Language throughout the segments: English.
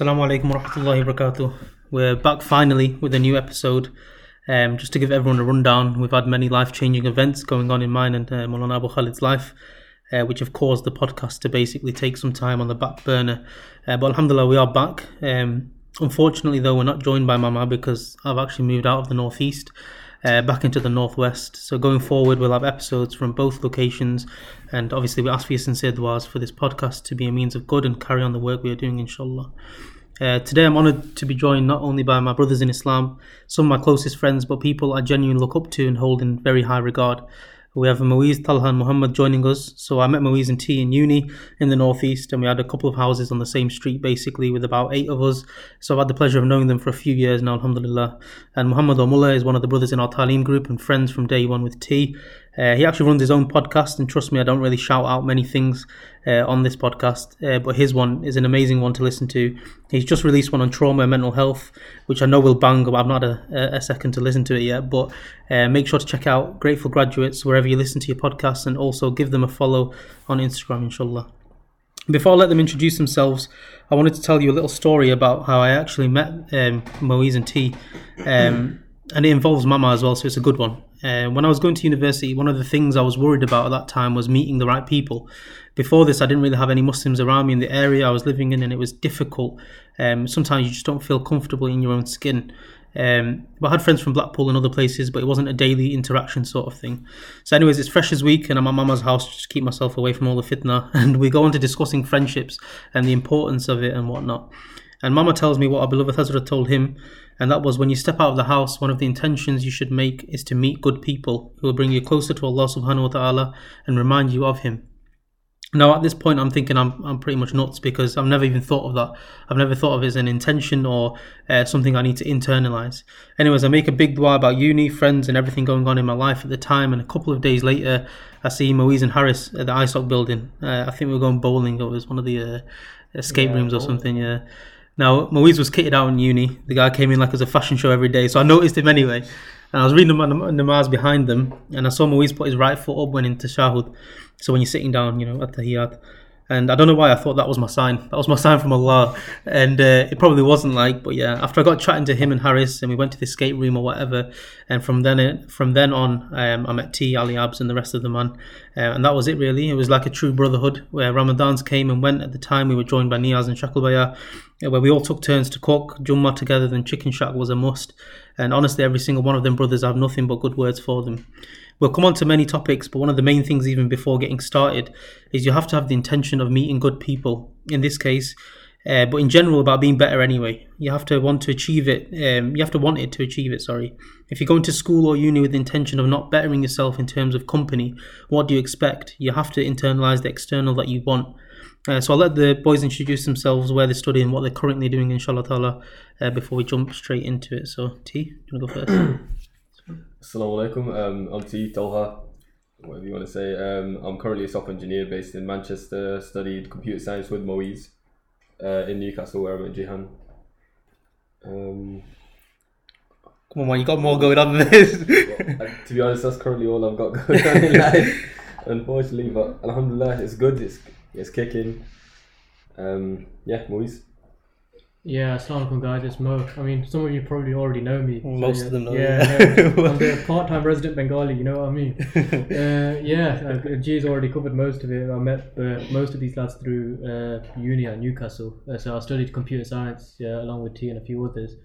Assalamu alaikum wa rahmatullahi wa barakatuh. We're back finally with a new episode. Um, just to give everyone a rundown, we've had many life changing events going on in mine and uh, Abu Khalid's life, uh, which have caused the podcast to basically take some time on the back burner. Uh, but Alhamdulillah, we are back. Um, unfortunately, though, we're not joined by Mama because I've actually moved out of the northeast. Uh, back into the northwest. So going forward, we'll have episodes from both locations, and obviously we ask for your sincere duas for this podcast to be a means of good and carry on the work we are doing, inshallah. Uh, today, I'm honoured to be joined not only by my brothers in Islam, some of my closest friends, but people I genuinely look up to and hold in very high regard. We have Moiz, Talha, and Muhammad joining us. So I met Moiz and T in uni in the northeast, and we had a couple of houses on the same street, basically, with about eight of us. So I've had the pleasure of knowing them for a few years now, alhamdulillah. And Muhammad Omullah is one of the brothers in our Talim group and friends from day one with T. Uh, he actually runs his own podcast, and trust me, I don't really shout out many things uh, on this podcast, uh, but his one is an amazing one to listen to. He's just released one on trauma and mental health, which I know will bang, but I've not had a, a second to listen to it yet. But uh, make sure to check out Grateful Graduates wherever you listen to your podcasts, and also give them a follow on Instagram, inshallah. Before I let them introduce themselves, I wanted to tell you a little story about how I actually met um, Moiz and T. Um, and it involves Mama as well, so it's a good one. Uh, when I was going to university, one of the things I was worried about at that time was meeting the right people. Before this, I didn't really have any Muslims around me in the area I was living in, and it was difficult. Um, sometimes you just don't feel comfortable in your own skin. Um, but I had friends from Blackpool and other places, but it wasn't a daily interaction sort of thing. So, anyways, it's Freshers Week, and I'm at Mama's house just to keep myself away from all the fitna. And we go on to discussing friendships and the importance of it and whatnot. And Mama tells me what our beloved Hazrat told him, and that was when you step out of the house, one of the intentions you should make is to meet good people who will bring you closer to Allah subhanahu wa ta'ala and remind you of Him. Now, at this point, I'm thinking I'm, I'm pretty much nuts because I've never even thought of that. I've never thought of it as an intention or uh, something I need to internalize. Anyways, I make a big dua about uni, friends, and everything going on in my life at the time. And a couple of days later, I see Moiz and Harris at the ISOC building. Uh, I think we were going bowling. Or it was one of the uh, escape Yeah, rooms or bowling. something. Yeah. Now, Moiz was kitted out in uni. The guy came in like was a fashion show every day, so I noticed him anyway. And I was reading the nam- namaz behind them, and I saw Moiz put his right foot up when into shahud. So when you're sitting down, you know, at tahiyat. And I don't know why I thought that was my sign. That was my sign from Allah. And uh, it probably wasn't like, but yeah. After I got chatting to him and Harris, and we went to the escape room or whatever, and from then from then on, um, I met T, Ali Abs, and the rest of the man, uh, and that was it really. It was like a true brotherhood where Ramadans came and went. At the time, we were joined by Niaz and Shakulbaya, where we all took turns to cook Jummah together. Then chicken shack was a must, and honestly, every single one of them brothers, I have nothing but good words for them. We'll come on to many topics, but one of the main things, even before getting started, is you have to have the intention of meeting good people. In this case, uh, but in general, about being better anyway. You have to want to achieve it. Um, you have to want it to achieve it. Sorry. If you're going to school or uni with the intention of not bettering yourself in terms of company, what do you expect? You have to internalize the external that you want. Uh, so I'll let the boys introduce themselves, where they're studying, what they're currently doing, inshallah ta'ala, uh, before we jump straight into it. So, T, do you want to go first? Assalamu alaikum. Um, I'm T Talha, whatever you want to say. Um, I'm currently a software engineer based in Manchester. Studied computer science with Moiz uh, in Newcastle, where I'm met Jihan. Um, Come on, man, you got more going on than this. well, I- to be honest, that's currently all I've got going on in life, unfortunately. But Alhamdulillah, it's good. It's it's kicking. Um, yeah, Moiz. Yeah, assalamu alaikum guys, it's Mo. I mean, some of you probably already know me. Most yeah, of them know Yeah, yeah. I'm the part-time resident Bengali, you know what I mean? uh, yeah, uh, G's already covered most of it. I met uh, most of these lads through uh, uni at Newcastle. Uh, so I studied computer science yeah, along with T and a few others.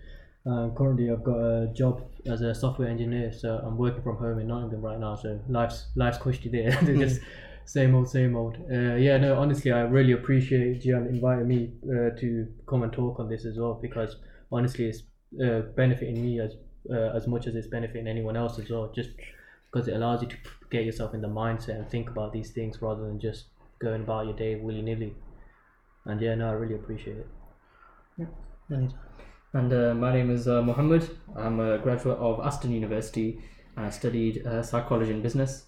Um, currently, I've got a job as a software engineer, so I'm working from home in Nottingham right now. So life's life's cushy there. Just same old, same old. Uh, yeah, no, honestly, I really appreciate Jihan inviting me uh, to come and talk on this as well because honestly, it's uh, benefiting me as uh, as much as it's benefiting anyone else as well. Just because it allows you to get yourself in the mindset and think about these things rather than just going about your day willy nilly. And yeah, no, I really appreciate it. Yeah, And uh, my name is uh, Mohammed. I'm a graduate of Aston University I studied uh, psychology and business.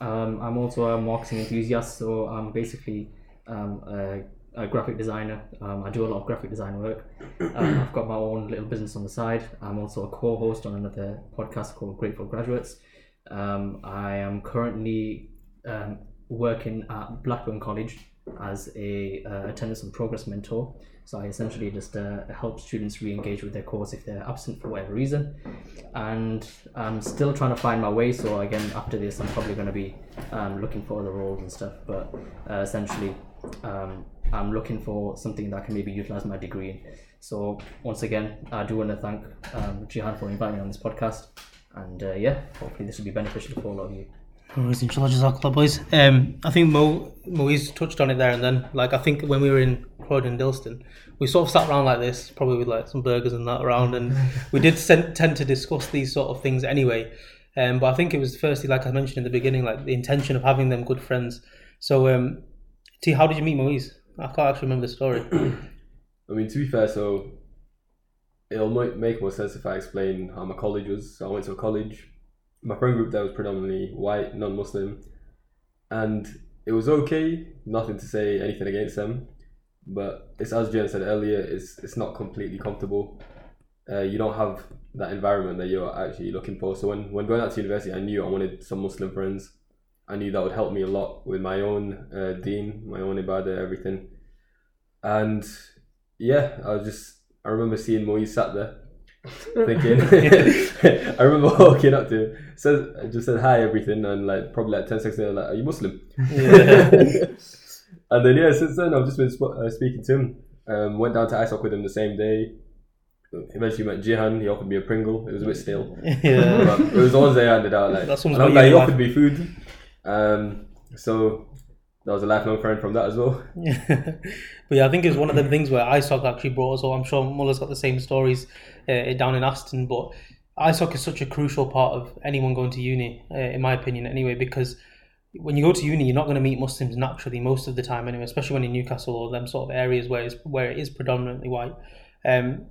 Um, I'm also a marketing enthusiast, so I'm basically um, a, a graphic designer. Um, I do a lot of graphic design work. Um, I've got my own little business on the side. I'm also a co host on another podcast called Grateful Graduates. Um, I am currently um, working at Blackburn College as a uh, attendance and progress mentor. So I essentially just uh, help students re-engage with their course if they're absent for whatever reason. And I'm still trying to find my way. So again, after this, I'm probably going to be um, looking for other roles and stuff. But uh, essentially, um, I'm looking for something that can maybe utilize my degree. So once again, I do want to thank um, Jihan for inviting me on this podcast. And uh, yeah, hopefully this will be beneficial for all of you. Always inshallah, jazakallah, boys. Um, I think Mo Moiz touched on it there and then. Like I think when we were in Croydon, Dilston, we sort of sat around like this, probably with like some burgers and that around, and we did tend to discuss these sort of things anyway. Um, but I think it was firstly, like I mentioned in the beginning, like the intention of having them good friends. So, um, T, how did you meet Moiz? I can't actually remember the story. I mean, to be fair, so it'll make more sense if I explain how my college was. So I went to a college. My friend group there was predominantly white, non-Muslim, and it was okay. Nothing to say anything against them, but it's as Jen said earlier. It's it's not completely comfortable. Uh, you don't have that environment that you're actually looking for. So when when going out to university, I knew I wanted some Muslim friends. I knew that would help me a lot with my own uh, deen, my own ibadah, everything. And yeah, I was just I remember seeing Moiz sat there thinking I remember walking up to him, says just said hi everything and like probably like 10 seconds later like are you Muslim? and then yeah, since then I've just been sp- uh, speaking to him. Um, went down to ISOC with him the same day. Eventually met Jihan, he offered me a Pringle. It was a bit stale. yeah. But it was the ones they handed out like That's and I'm like, he offered me food. Um, so that was a lifelong friend from that as well. Yeah. but yeah, I think it's one of the things where ISOC actually brought us. all. I'm sure Muller's got the same stories uh, down in Aston, but ISOC is such a crucial part of anyone going to uni, uh, in my opinion, anyway, because when you go to uni, you're not going to meet Muslims naturally most of the time, anyway, especially when in Newcastle or them sort of areas where it's, where it is predominantly white. Um,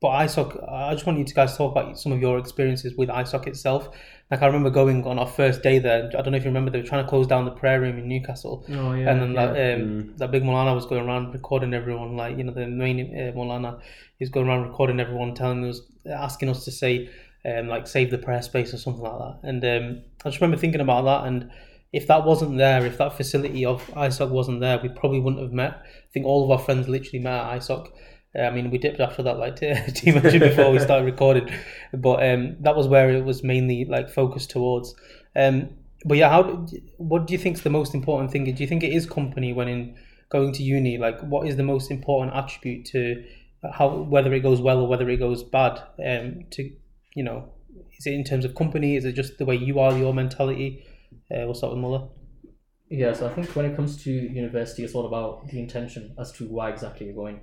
but ISOC, I just want you to guys talk about some of your experiences with ISOC itself. Like I remember going on our first day there. I don't know if you remember, they were trying to close down the prayer room in Newcastle, Oh yeah. and then yeah. that um, Mm. that big Molana was going around recording everyone, like you know the main uh, Molana is going around recording everyone, telling us, asking us to say um, like save the prayer space or something like that. And um, I just remember thinking about that, and if that wasn't there, if that facility of ISOC wasn't there, we probably wouldn't have met. I think all of our friends literally met at ISOC. Uh, I mean, we dipped after that, like T mentioned before we started recording, but um, that was where it was mainly like focused towards. Um, but yeah, how? What do you think is the most important thing? Do you think it is company when in going to uni? Like, what is the most important attribute to how whether it goes well or whether it goes bad? Um, to you know, is it in terms of company? Is it just the way you are, your mentality? Uh, we'll start with Muller. Yeah, so I think when it comes to university, it's all about the intention as to why exactly you're going.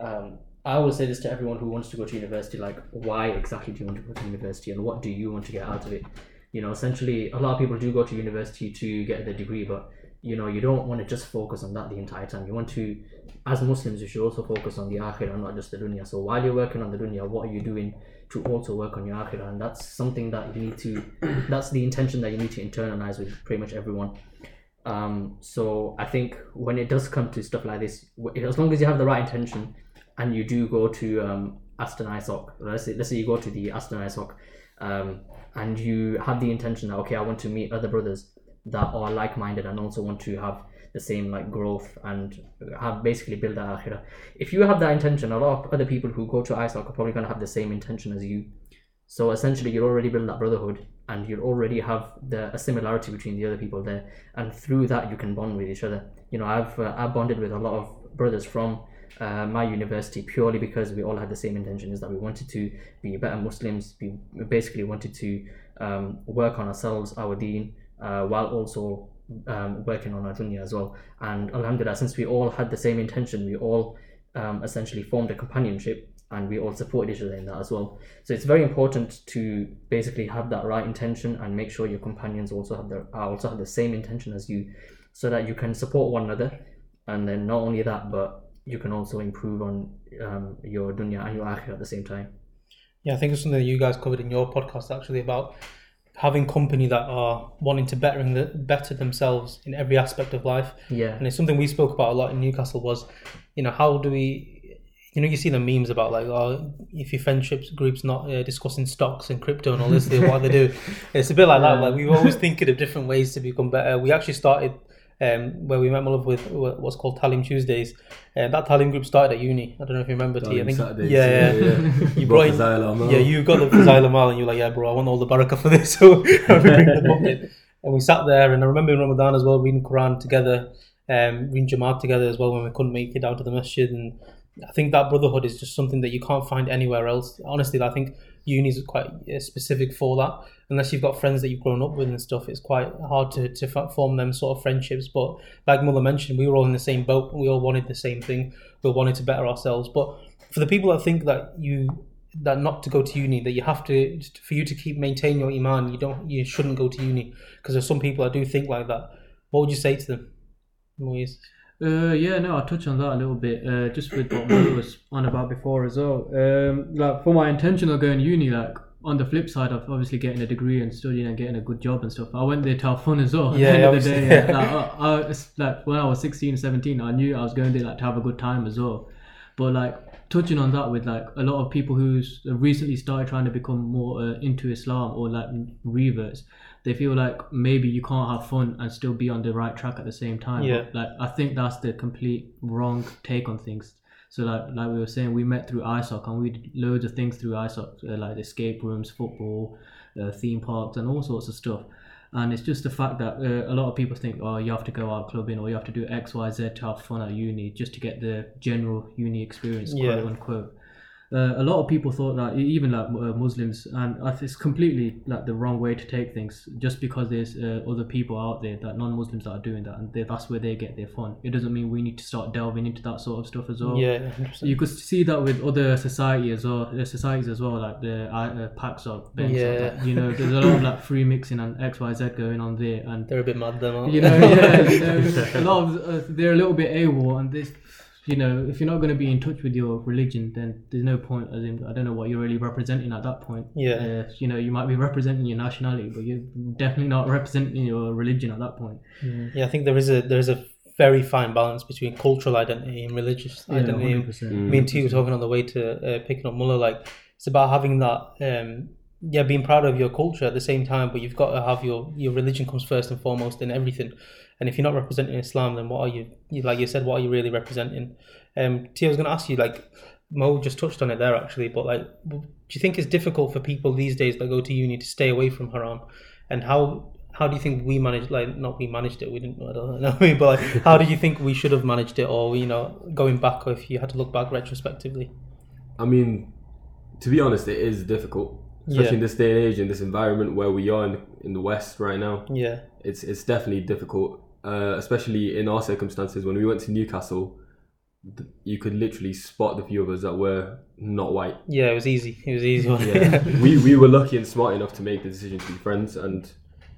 Um, I always say this to everyone who wants to go to university, like, why exactly do you want to go to university and what do you want to get out of it? You know, essentially, a lot of people do go to university to get their degree, but, you know, you don't want to just focus on that the entire time. You want to, as Muslims, you should also focus on the akhirah, not just the dunya. So while you're working on the dunya, what are you doing to also work on your akhirah? And that's something that you need to, that's the intention that you need to internalize with pretty much everyone. Um, so I think when it does come to stuff like this, as long as you have the right intention and you do go to um, Aston ISOC, let's say, let's say you go to the Aston ISOC um, and you have the intention that, okay, I want to meet other brothers that are like-minded and also want to have the same like growth and have basically build that akhirah. If you have that intention, a lot of other people who go to ISOC are probably going to have the same intention as you. So essentially, you'll already build that brotherhood, and you'll already have the a similarity between the other people there, and through that you can bond with each other. You know, I've uh, I've bonded with a lot of brothers from uh, my university purely because we all had the same intention: is that we wanted to be better Muslims. We basically wanted to um, work on ourselves, our deen, uh, while also um, working on our dunya as well. And alhamdulillah, since we all had the same intention, we all um, essentially formed a companionship and we all supported each other in that as well. So it's very important to basically have that right intention and make sure your companions also have the also have the same intention as you, so that you can support one another. And then not only that, but you can also improve on um, your dunya and your akhirah at the same time. Yeah, I think it's something that you guys covered in your podcast actually about having company that are wanting to bettering the, better themselves in every aspect of life. Yeah, And it's something we spoke about a lot in Newcastle was, you know, how do we, you know, you see the memes about like, oh, if your friendships group's not uh, discussing stocks and crypto and all this, what they do. It's a bit like that. Like we were always thinking of different ways to become better. We actually started um, where we met Mullah with what's called Talim Tuesdays. Uh, that Talim group started at uni. I don't know if you remember. T. I Talim think Saturdays, yeah, yeah. yeah. You Brought brought yeah, you got the Fazail Amal and you're like, yeah, bro, I want all the barakah for this. So we bring the book. And we sat there, and I remember in Ramadan as well, reading Quran together, um, reading Jamaat together as well when we couldn't make it down to the masjid. And I think that brotherhood is just something that you can't find anywhere else. Honestly, I think uni is quite uh, specific for that. Unless you've got friends that you've grown up with and stuff, it's quite hard to, to form them sort of friendships. But like Muller mentioned, we were all in the same boat. We all wanted the same thing. We all wanted to better ourselves. But for the people that think that you that not to go to uni, that you have to for you to keep maintain your iman, you don't you shouldn't go to uni because there's some people that do think like that. What would you say to them? Moiz? Uh, yeah, no, I'll touch on that a little bit. Uh, just with what Mo was on about before as well. Um, like for my intention of going uni, like on the flip side of obviously getting a degree and studying and getting a good job and stuff, I went there to have fun as well. At Yeah, the end of the day, like, I, I, like when I was 16, 17, I knew I was going there like to have a good time as well. But like touching on that with like a lot of people who's recently started trying to become more uh, into Islam or like reverts, they feel like maybe you can't have fun and still be on the right track at the same time. Yeah. But, like I think that's the complete wrong take on things. So like like we were saying, we met through ISOC and we did loads of things through ISOC, uh, like escape rooms, football, uh, theme parks, and all sorts of stuff. And it's just the fact that uh, a lot of people think, oh, you have to go out clubbing or you have to do X, Y, Z to have fun at uni just to get the general uni experience, Yeah. quote unquote. Uh, a lot of people thought that even like uh, Muslims, and it's completely like the wrong way to take things. Just because there's uh, other people out there that non-Muslims that are doing that, and they, that's where they get their fun. It doesn't mean we need to start delving into that sort of stuff as well. Yeah, 100%. You could see that with other society as well, uh, societies as well, like the uh, uh, packs of banks. like Yeah. that. you know, there's a lot of like free mixing and X Y Z going on there, and they're a bit mad, them. you know, yeah, you know, a lot of uh, they're a little bit AWOL, and this, you know, if you're not going to be in touch with your religion, then there's no point. As in, I don't know what you're really representing at that point. Yeah. uh, you know, you might be representing your nationality, but you're definitely not representing your religion at that point. Yeah, I think there is a there is a very fine balance between cultural identity and religious identity. percent. Mm. Me and T were talking on the way to uh, picking up Muller. Like it's about having that, um, yeah, being proud of your culture at the same time, but you've got to have your your religion comes first and foremost in everything. And if you're not representing Islam, then what are you? you like you said, what are you really representing? Um, T, I was going to ask you, like Mo just touched on it there actually, but like, do you think it's difficult for people these days that go to uni to stay away from haram? And how how do you think we managed? Like, not we managed it. We didn't. I don't know. But like, how do you think we should have managed it, or you know, going back, or if you had to look back retrospectively? I mean, to be honest, it is difficult, especially Yeah. in this day and age, in this environment where we are in the, in the West right now. Yeah, It's it's definitely difficult, uh, especially in our circumstances. When we went to Newcastle, th- you could literally spot the few of us that were not white. yeah, it was easy. It was easy. Yeah, we we were lucky and smart enough to make the decision to be friends and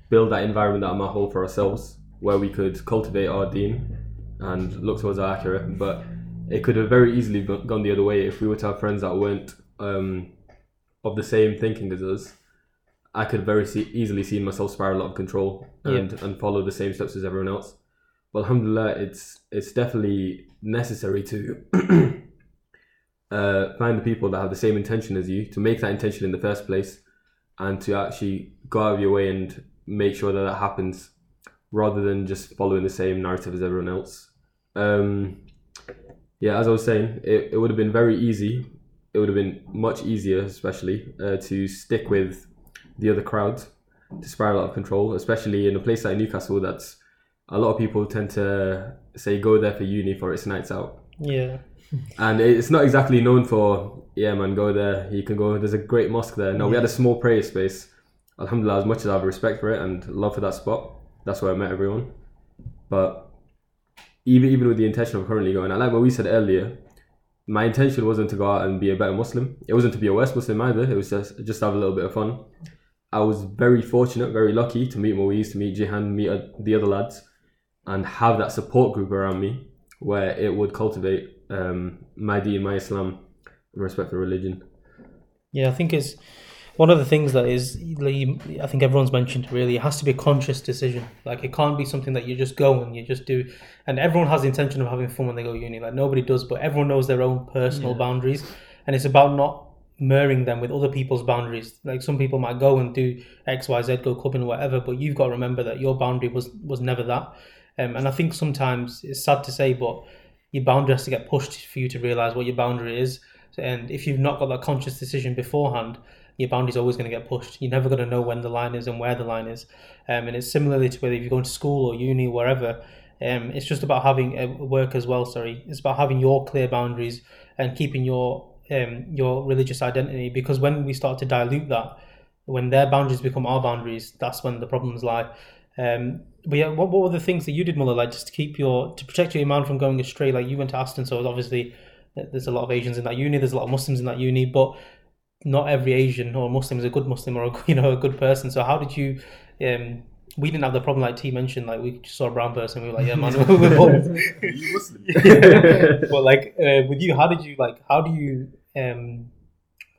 build that environment, that mahal for ourselves, where we could cultivate our deen and look towards our akhirah. But it could have very easily gone the other way if we were to have friends that weren't um, of the same thinking as us. I could very see, easily see myself spiral out of control and, and follow the same steps as everyone else. But alhamdulillah, it's it's definitely necessary to uh, find the people that have the same intention as you, to make that intention in the first place, and to actually go out of your way and make sure that that happens, rather than just following the same narrative as everyone else. Um, yeah, as I was saying, it, it would have been very easy. It would have been much easier, especially, uh, to stick with the other crowd, to spiral out of control, especially in a place like Newcastle that's a lot of people tend to say go there for uni for its nights out. Yeah, and it's not exactly known for yeah man go there you can go there's a great mosque there. No we had a small prayer space alhamdulillah as much as i have respect for it and love for that spot that's where i met everyone. But even even with the intention of currently going and like what we said earlier my intention wasn't to go out and be a better muslim. It wasn't to be a worse muslim either it was just just to have a little bit of fun i was very fortunate very lucky to meet Moiz, to meet jihan meet the other lads and have that support group around me where it would cultivate um, my deen, my Islam, and respect for religion. yeah. I think it's one of the things that is. I think everyone's mentioned. Really, it has to be a conscious decision. Like it can't be something that you just go and you just do. And everyone has the intention of having fun when they go uni. Like nobody does, but everyone knows their own personal boundaries, and it's about not mirroring them with other people's boundaries. Like some people might go and do X, Y, Z, go clubbing, whatever, but you've got to remember that your boundary was was never that. Um, and I think sometimes it's sad to say, but your boundary has to get pushed for you to realize what your boundary is. And if you've not got that conscious decision beforehand, your boundary's always going to get pushed. You're never going to know when the line is and where the line is. Um, and it's similarly to whether you're going to school or uni or wherever. Um, it's just about having uh, work as well. Sorry, it's about having your clear boundaries and keeping your um, your religious identity. Because when we start to dilute that, when their boundaries become our boundaries, that's when the problems lie. Um, but yeah, what, what were the things that you did, Mullah, like just to keep your to protect your iman from going astray? Like you went to Aston, so obviously there's a lot of Asians in that uni, there's a lot of Muslims in that uni, but not every Asian or Muslim is a good Muslim or a, you know a good person. So how did you? Um, we didn't have the problem like T mentioned. Like we just saw a brown person, we were like, yeah, man, we're both. Muslim? but like uh, with you, how did you like? How do you? Um,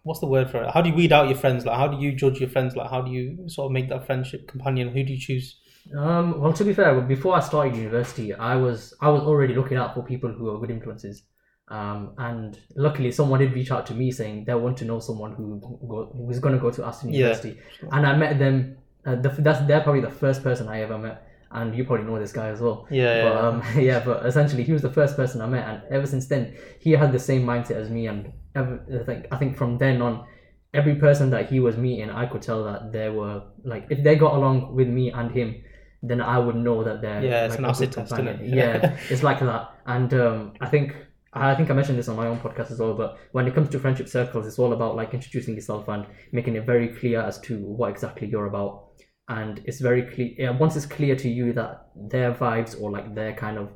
what's the word for it? How do you weed out your friends? Like, how do you judge your friends? Like, how do you sort of make that friendship companion? Who do you choose? Um, well, to be fair, before I started university, I was I was already looking out for people who are good influences. Um, and luckily, someone did reach out to me saying they want to know someone who go, who was going to go to Aston Yeah. University, and I met them. Uh, the, that's they're probably the first person I ever met, and you probably know this guy as well. Yeah, But yeah. um, yeah, but essentially, he was the first person I met, and ever since then, he had the same mindset as me. And ever, I think I think from then on, every person that he was meeting, I could tell that they were like if they got along with me and him, then I would know that they're Yeah, it's like an acid test, isn't it? Yeah, it's like that. And um, I think I think I mentioned this on my own podcast as well. But when it comes to friendship circles, it's all about like introducing yourself and making it very clear as to what exactly you're about. And it's very clear once it's clear to you that their vibes or like their kind of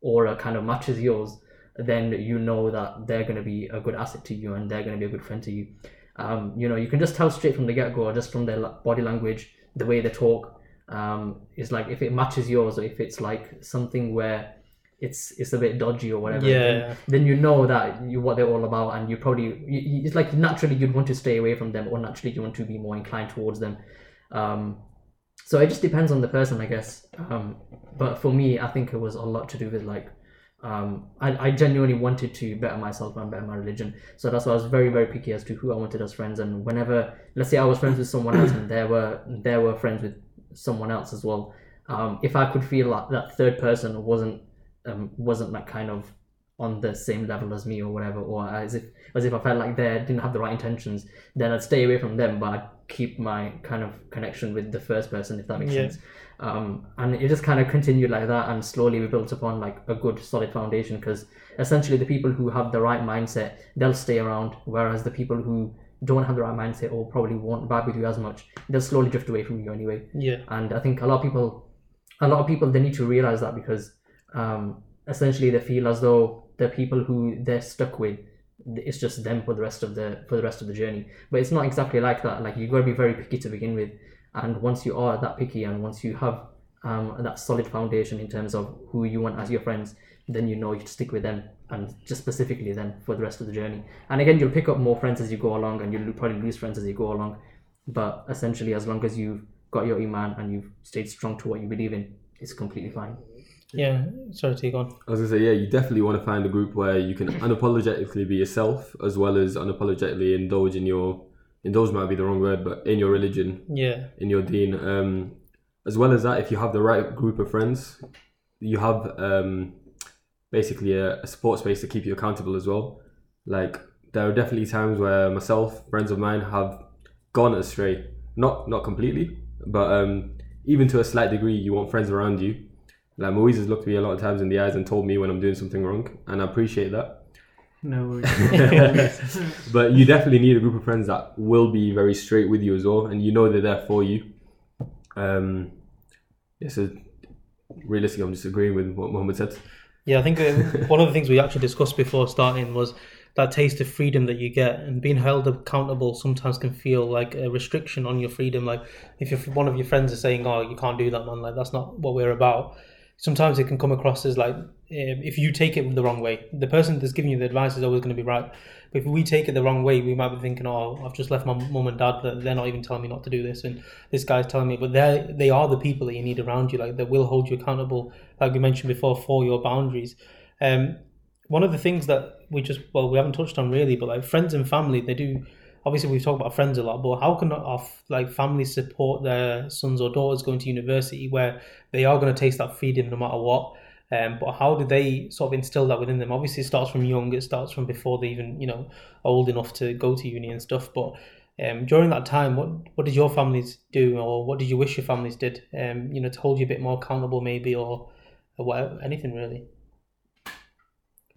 aura kind of matches yours, then you know that they're going to be a good asset to you and they're going to be a good friend to you. Um, you know, you can just tell straight from the get go, or just from their body language, the way they talk. Um, it's like if it matches yours or if it's like something where it's it's a bit dodgy or whatever. Yeah. Then, then you know that you what they're all about, and you probably you, you- it's like naturally you'd want to stay away from them, or naturally you want to be more inclined towards them. Um, so it just depends on the person, I guess. Um, but for me, I think it was a lot to do with like um, I, I genuinely wanted to better myself and better my religion. So that's why I was very, very picky as to who I wanted as friends. And whenever, let's say I was friends with someone else and they were they were friends with someone else as well, um, if I could feel like that third person wasn't um, wasn't that kind of on the same level as me or whatever, or as if as if I felt like they didn't have the right intentions, then I'd stay away from them, but I'd keep my kind of connection with the first person, if that makes Yeah. sense. Um, and it just kind of continued like that, and slowly we built upon like a good solid foundation. Because essentially, the people who have the right mindset, they'll stay around, whereas the people who don't have the right mindset or probably won't vibe with you as much, they'll slowly drift away from you anyway Yeah, and I think a lot of people, a lot of people, they need to realize that because um, essentially they feel as though the people who they're stuck with, it's just them for the rest of the for the rest of the journey. But it's not exactly like that. Like you've got to be very picky to begin with, and once you are that picky, and once you have um, that solid foundation in terms of who you want as your friends, then you know you stick with them and just specifically then for the rest of the journey. And again, you'll pick up more friends as you go along, and you'll probably lose friends as you go along. But essentially, as long as you've got your iman and you've stayed strong to what you believe in, it's completely fine. Yeah. Sorry, to go on. I was gonna say, yeah, you definitely want to find a group where you can unapologetically be yourself, as well as unapologetically indulge in your indulge might be the wrong word, but in your religion, Yeah, in your deen. Um, as well as that, if you have the right group of friends, you have um, basically a, a support space to keep you accountable as well. Like there are definitely times where myself, friends of mine, have gone astray. Not not completely, but um, even to a slight degree, you want friends around you. Like Moiz has looked me a lot of times in the eyes and told me when I'm doing something wrong, and I appreciate that. No worries. But you definitely need a group of friends that will be very straight with you as well, and you know they're there for you. Um, yeah, so realistically, I'm just agreeing with what Mohammed said. Yeah, I think uh, one of the things we actually discussed before starting was that taste of freedom that you get, and being held accountable sometimes can feel like a restriction on your freedom. Like if you're, one of your friends is saying, "Oh, you can't do that, man," like that's not what we're about. Sometimes it can come across as like um, if you take it the wrong way, the person that's giving you the advice is always going to be right. But if we take it the wrong way, we might be thinking, "Oh, I've just left my mum and dad. They're not even telling me not to do this, and this guy's telling me." But they they are the people that you need around you. Like that will hold you accountable, like we mentioned before, for your boundaries. Um, one of the things that we just well we haven't touched on really, but like friends and family, they do obviously we've talked about friends a lot, but how can our like families support their sons or daughters going to university where they are going to taste that freedom no matter what? Um, but how do they sort of instill that within them? Obviously, it starts from young. It starts from before they even you know old enough to go to uni and stuff. But um, during that time, what what did your families do, or what did you wish your families did? Um, you know, to hold you a bit more accountable, maybe, or, or whatever, anything really.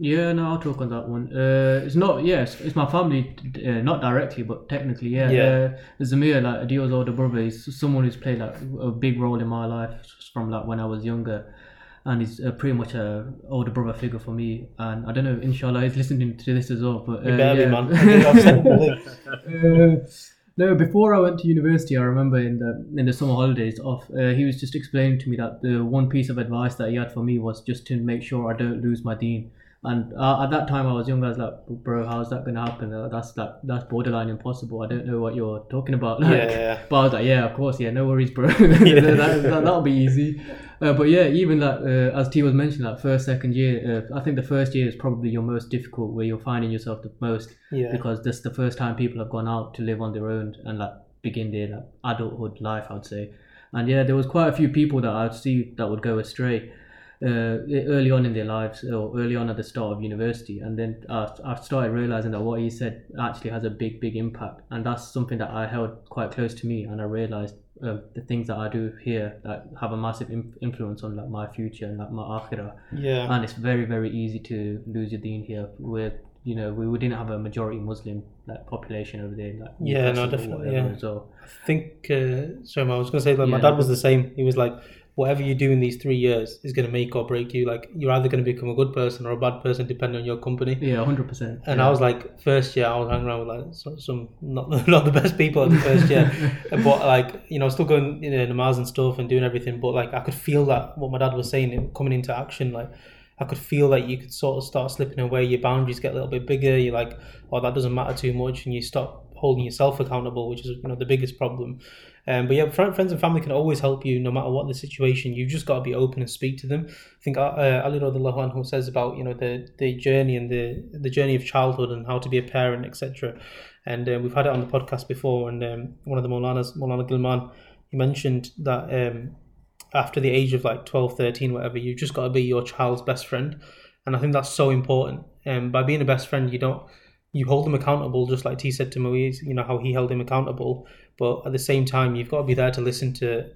Yeah, no, I'll talk on that one. Uh, it's not, yes, it's my family, uh, not directly, but technically, yeah. Yeah. Uh, Zamir, like Adio's older brother, is someone who's played like a big role in my life from like when I was younger, and he's uh, pretty much a older brother figure for me. And I don't know, inshallah, he's listening to this as well. But uh, be, yeah. man. I think I've said it. Uh, no, before I went to university, I remember in the in the summer holidays off, uh, he was just explaining to me that the one piece of advice that he had for me was just to make sure I don't lose my deen. And uh, at that time, I was young. I was like, "Bro, how's that gonna happen? Uh, that's like that's borderline impossible. I don't know what you're talking about." Like, Yeah, yeah. But I was like, "Yeah, of course, yeah, no worries, bro. that, that'll be easy." Uh, but yeah, even like uh, as T was mentioning, like first, second year, uh, I think the first year is probably your most difficult, where you're finding yourself the most Yeah. because this is the first time people have gone out to live on their own and like begin their like, adulthood life i'd say and yeah there was quite a few people that i'd see that would go astray uh, early on in their lives or early on at the start of university and then uh, i started realizing that what he said actually has a big big impact and that's something that i held quite close to me and i realized uh, the things that i do here that have a massive influence on like my future and like my akhirah Yeah. and it's very very easy to lose your deen here where you know we, we didn't have a majority muslim like population over there like Yeah, no, definitely, yeah. well. I think, uh, sorry, I was going to say, like, my dad was the same. He was like, whatever you do in these three years is going to make or break you. Like, you're either going to become a good person or a bad person, depending on your company. yeah 100% And I was like, first year, I was hanging around with like some, some not not the best people at the first year, but like you know, still going you know namaz and stuff and doing everything. But like, I could feel that what my dad was saying coming into action. Like, I could feel that you could sort of start slipping away. Your boundaries get a little bit bigger. You're like, oh, that doesn't matter too much, and you stop holding yourself accountable, which is you know the biggest problem. Um, but yeah, friends and family can always help you no matter what the situation. You've just got to be open and speak to them. I think uh, uh, Ali Radhallahu anhu says about you know the the journey and the the journey of childhood and how to be a parent, etc. And uh, we've had it on the podcast before, and um, one of the Maulanas, Maulana Gilman, he mentioned that um, after the age of like 12, 13, whatever, you've just got to be your child's best friend. And I think that's so important. Um, by being a best friend, you don't you hold them accountable, just like T said to Moiz, you know how he held him accountable. But at the same time, you've got to be there to listen to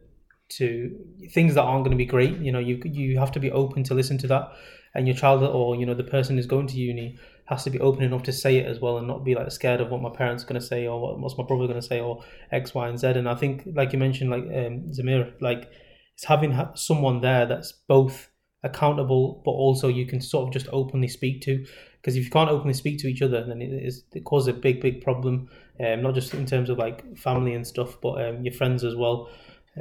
to things that aren't going to be great. You know, you you have to be open to listen to that, and your child or you know the person who's going to uni has to be open enough to say it as well, and not be like scared of what my parents are going to say or what, what's my brother going to say or X, Y, and Z. And I think, like you mentioned, like um, Zamir, like it's having someone there that's both accountable, but also you can sort of just openly speak to. Because if you can't openly speak to each other, then it is it causes a big, big problem. Um, not just in terms of like family and stuff, but um, your friends as well.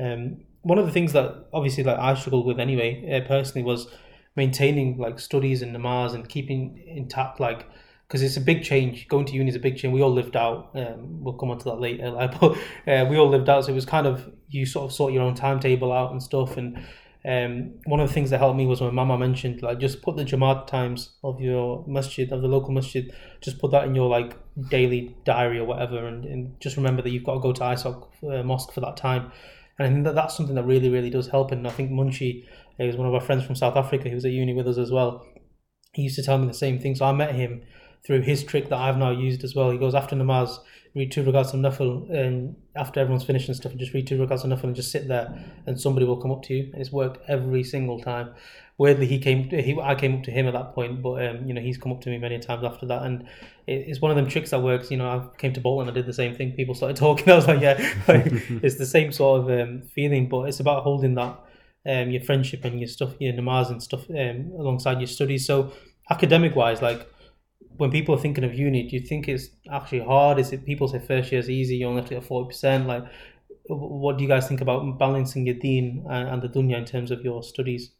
Um, one of the things that obviously like I struggled with anyway, uh, personally, was maintaining like studies and namaz and keeping intact like because it's a big change. Going to uni is a big change. We all lived out. Um, we'll come on to that later. Like, but uh, we all lived out, so it was kind of you sort of sort your own timetable out and stuff. And um, one of the things that helped me was when Mama mentioned like just put the Jamaat times of your masjid of the local masjid. Just put that in your like daily diary or whatever, and, and just remember that you've got to go to ISOC uh, mosque for that time. And I think that that's something that really, really does help. And I think Munshi he was one of our friends from South Africa. He was at uni with us as well. He used to tell me the same thing. So I met him through his trick that I've now used as well. He goes after namaz, read two rakats of nafil, and after everyone's finished and stuff, and just read two rakats of nafil and just sit there, and somebody will come up to you. And it's worked every single time. Weirdly, he came. He, I came up to him at that point, but um, you know he's come up to me many times after that, and it, it's one of them tricks that works. You know, I came to Bolton, I did the same thing. People started talking. I was like, yeah, like, it's the same sort of um, feeling, but it's about holding that um, your friendship and your stuff, your namaz and stuff um, alongside your studies. So academic wise, like when people are thinking of uni, do you think it's actually hard? Is it people say first year is easy, you only have to get forty percent? Like, what do you guys think about balancing your deen and, and the dunya in terms of your studies?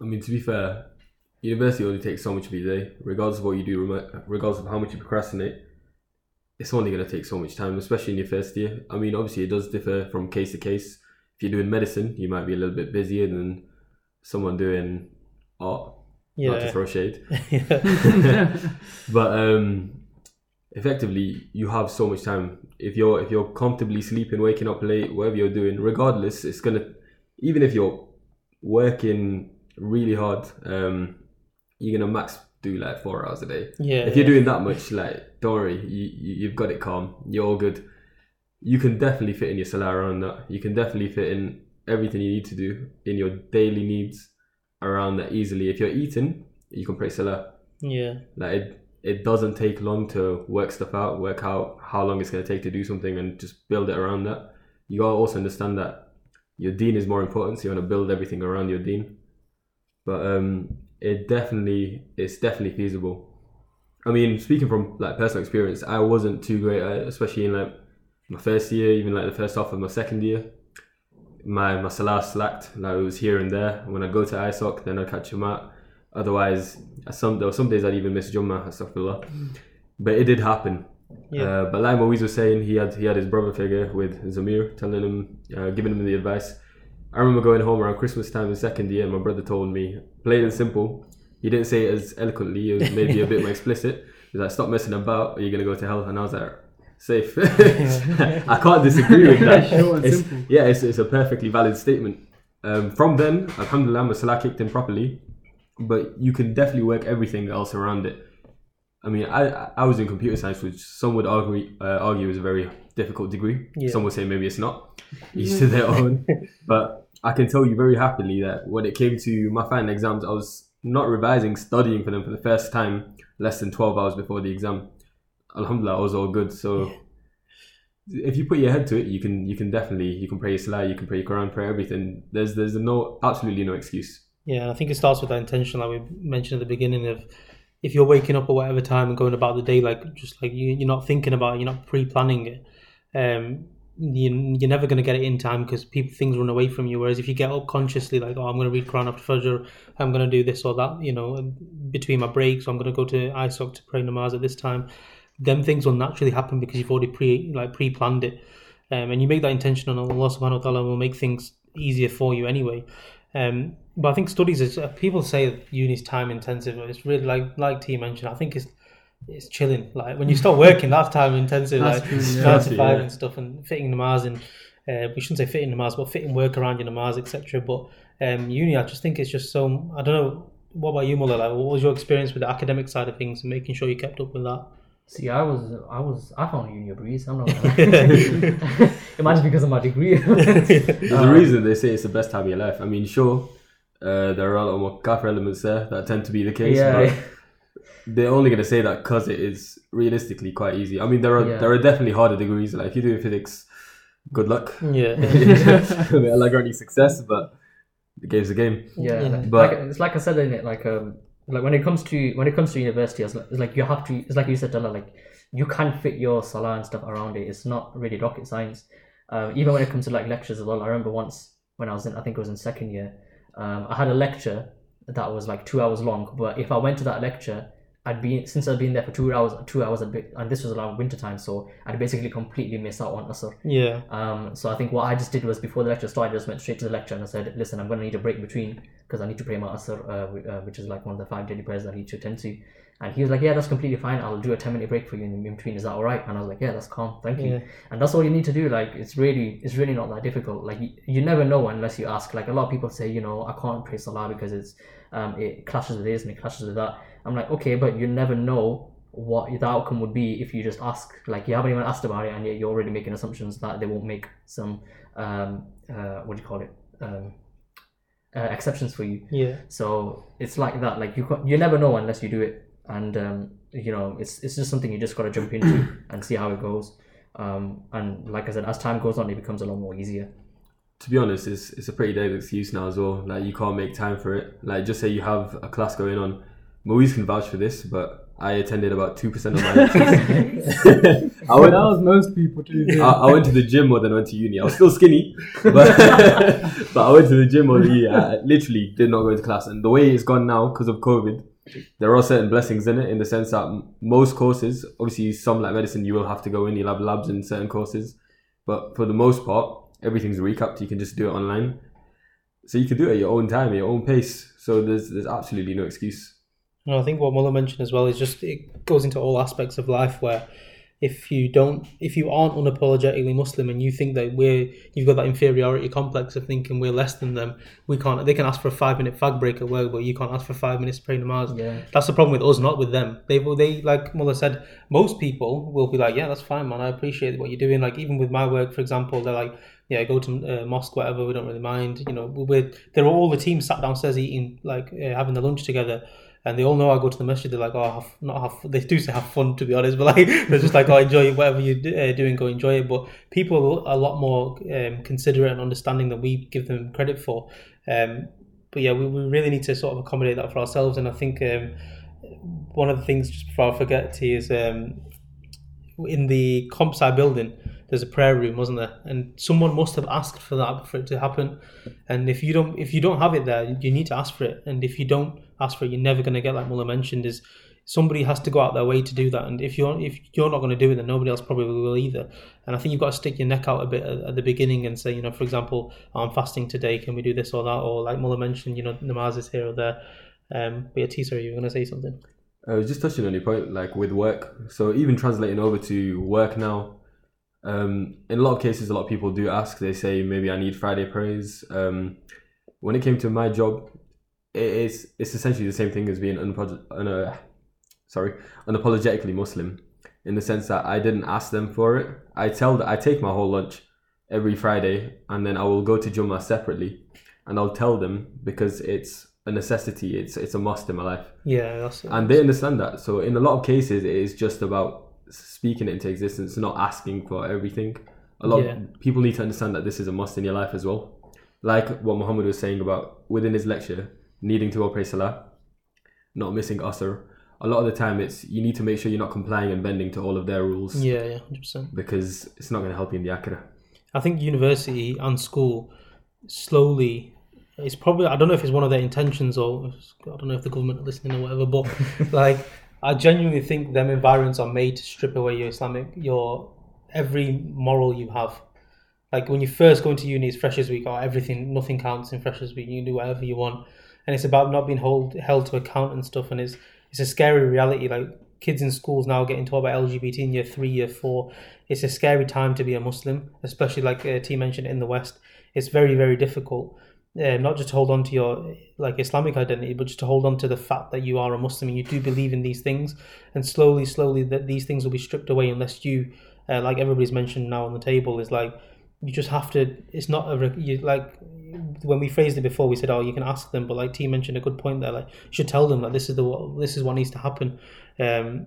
I mean, to be fair, university only takes so much of your day, regardless of what you do, regardless of how much you procrastinate. It's only going to take so much time, especially in your first year. I mean, obviously, it does differ from case to case. If you're doing medicine, you might be a little bit busier than someone doing art. Not to Yeah, throw shade, yeah, but um, effectively you have so much time. If you're if you're comfortably sleeping, waking up late, whatever you're doing, regardless, it's gonna even if you're working really hard, um, you're gonna max do like four hours a day. Yeah. If you're doing that much, like don't worry, you, you you've got it calm. You're all good. You can definitely fit in your salah around that. You can definitely fit in everything you need to do in your daily needs around that easily. If you're eating, you can pray salah. yeah. Like it, it doesn't take long to work stuff out, work out how long it's going to take to do something, and just build it around that. You gotta also understand that your deen is more important, so you want to build everything around your deen. But um, it definitely, it's definitely feasible. I mean, speaking from like personal experience, I wasn't too great at it, especially in like my first year, even like the first half of my second year. My my salah slacked, like it was here and there. When I go to ISOC, then I'd catch him out. Otherwise, some there were some days I'd even miss Jummah, astaghfirullah. But it did happen. Yeah. Uh, but like Moiz was saying, he had he had his brother figure with Zamir telling him, uh, giving him the advice. I remember going home around Christmas time in second year, my brother told me, plain and simple. He didn't say it as eloquently; it was maybe a bit more explicit. He's like, "Stop messing about, or you're gonna go to hell." And I was like, "Safe." I can't disagree with that. It's- simple. yeah, it's, it's a perfectly valid statement. Um, from then, Alhamdulillah, my salah kicked in properly, but you can definitely work everything else around it. I mean, I I was in computer science, which some would argue uh, argue is a very difficult degree. Yeah. Some would say maybe it's not. Each to their own. But I can tell you very happily that when it came to my final exams, I was not revising, studying for them for the first time less than twelve hours before the exam. Alhamdulillah, I was all good. So if you put your head to it, you can you can definitely you can pray your salah, you can pray your Quran, pray everything. There's there's no absolutely no excuse. Yeah, I think it starts with that intention, like we mentioned at the beginning of if you're waking up at whatever time and going about the day, like just like you, you're not thinking about it, you're not pre-planning it. Um, you, you're never going to get it in time because people things run away from you. Whereas if you get up consciously, like, oh, I'm going to read Quran after Fajr, I'm going to do this or that, you know, between my breaks, I'm going to go to ISOC to pray namaz at this time. Them things will naturally happen because you've already pre like pre-planned it, um, and you make that intention, and Allah Subhanahu wa Taala will make things easier for you anyway. Um, but I think studies is uh, people say uni is time intensive, but it's really like like T mentioned. I think it's it's chilling. Like when you start working, that's time intensive. That's like true, yeah. nine to Yeah. and stuff, and fitting namaz and uh, we shouldn't say fitting namaz, but fitting work around your namaz, etc. But um, uni, I just think it's just so. I don't know. What about you, Mullah? Like, what was your experience with the academic side of things and making sure you kept up with that? See, I was, I was, I found uni a breeze. I'm not. Gonna it might just because of my degree. There's Um, a reason they say it's the best time of your life. I mean, sure, uh, there are a lot more kafir elements there that tend to be the case, yeah, but they're only going to say that because it is realistically quite easy. I mean, there are Yeah. there are definitely harder degrees. Like if you do physics, good luck. Yeah, May Allah grant you success, but the game's a game. yeah. Yeah. But- like, it's like I said in it, like um, like when it comes to when it comes to university, it's like, it's like you have to. It's like you said, Dalla, like you can't fit your salah and stuff around it. It's not really rocket science. Um, even when it comes to like lectures as well. I remember once when I was in, I think it was in second year, um, I had a lecture that was like two hours long. But if I went to that lecture, I'd been since I'd been there for two hours, two hours a bit, and this was around winter time, so I'd basically completely miss out on Asr. yeah, Um, so I think what I just did was before the lecture started, I just went straight to the lecture and I said, "Listen, I'm going to need a break between because I need to pray my asr, uh, uh, which is like one of the five daily prayers that I need to attend to." And he was like, "Yeah, that's completely fine. I'll do a ten minute break for you in in between. Is that all right?" And I was like, "Yeah, that's calm. Thank you." Yeah. And that's all you need to do. Like, it's really, it's really not that difficult. Like, you, you never know unless you ask. Like, a lot of people say, you know, I can't pray salah because it's, um, it clashes with this and it clashes with that. I'm like, okay, but you never know what the outcome would be if you just ask. Like, you haven't even asked about it, and yet you're already making assumptions that they won't make some, um, uh, what do you call it, um, uh, exceptions for you. yeah. So it's like that. Like you, you never know unless you do it, and um, you know, it's it's just something you just gotta jump into and see how it goes. Um, and like I said, as time goes on, it becomes a lot more easier. To be honest, it's it's a pretty dead excuse now as well. Like you can't make time for it. Like just say you have a class going on. Moiz can vouch for this, but I attended about two percent of my lectures. I went that was most people too. I, I went to the gym more than I went to uni. I was still skinny, but but I went to the gym more than uni. I literally did not go to class. And the way it's gone now because of COVID, there are certain blessings in it in the sense that most courses, obviously some like medicine, you will have to go in. You'll have labs in certain courses, but for the most part, everything's recapped. You can just do it online, so you can do it at your own time, at your own pace. So there's there's absolutely no excuse. And I think what Mullah mentioned as well is just it goes into all aspects of life where if you don't if you aren't unapologetically Muslim and you think that we're you've got that inferiority complex of thinking we're less than them, we can't they can ask for a five minute fag break at work, but you can't ask for five minutes to pray namaz. Yeah. That's the problem with us, not with them. They will they like Mullah said, most people will be like, Yeah, that's fine, man, I appreciate what you're doing. Like even with my work, for example, they're like yeah, go to uh, mosque, whatever. We don't really mind. You know, we're they're all the team sat downstairs eating, like uh, having the lunch together, and they all know I go to the masjid. They're like, oh, have, not have. They do say have fun, to be honest, but like they're just like, oh, enjoy whatever you're uh, doing, go enjoy it. But people are a lot more um, considerate and understanding than we give them credit for. Um, but yeah, we, we really need to sort of accommodate that for ourselves, and I think um, one of the things just before I forget to is um, in the CompSci building there's a prayer room wasn't there and someone must have asked for that for it to happen and if you don't if you don't have it there you need to ask for it and if you don't ask for it you're never going to get like Mullah mentioned is somebody has to go out their way to do that and if you're if you're not going to do it then nobody else probably will either and I think you've got to stick your neck out a bit at, at the beginning and say you know for example I'm fasting today can we do this or that or like Mullah mentioned you know namaz is here or there um but yeah Tisa you were going to say something I was just touching on your point, like with work. So even translating over to work now, um, in a lot of cases, a lot of people do ask. They say maybe I need Friday prayers. Um, when it came to my job, it is it's essentially the same thing as being unapolog- un- uh, sorry unapologetically Muslim, in the sense that I didn't ask them for it. I tell I take my whole lunch every Friday, and then I will go to Jummah separately, and I'll tell them because it's a necessity. It's it's a must in my life yeah that's it and they understand that. So in a lot of cases, it is just about speaking it into existence, not asking for everything. A lot Yeah. of people need to understand that this is a must in your life as well. Like what Muhammad was saying about within his lecture, needing to go pray salah, not missing asr. A lot of the time, it's you need to make sure you're not complying and bending to all of their rules yeah yeah 100% because it's not going to help you in the akhirah. I think university and school slowly it's probably I don't know if it's one of their intentions or I don't know if the government are listening or whatever, but like I genuinely think them environments are made to strip away your Islamic your every moral you have. Like when you first go into uni, it's freshers week or everything, nothing counts in freshers week. You can do whatever you want, and it's about not being hold, held to account and stuff. And it's it's a scary reality. Like kids in schools now getting taught about LGBT in year three, year four. It's a scary time to be a Muslim, especially like uh, T mentioned in the West. It's very very difficult. Uh, not just to hold on to your like Islamic identity, but just to hold on to the fact that you are a Muslim and you do believe in these things. And slowly, slowly, that these things will be stripped away unless you, uh, like everybody's mentioned now on the table, is like you just have to. It's not a you like when we phrased it before. We said, "Oh, you can ask them," but like T mentioned a good point there. Like you should tell them that this is the this is what needs to happen. Um,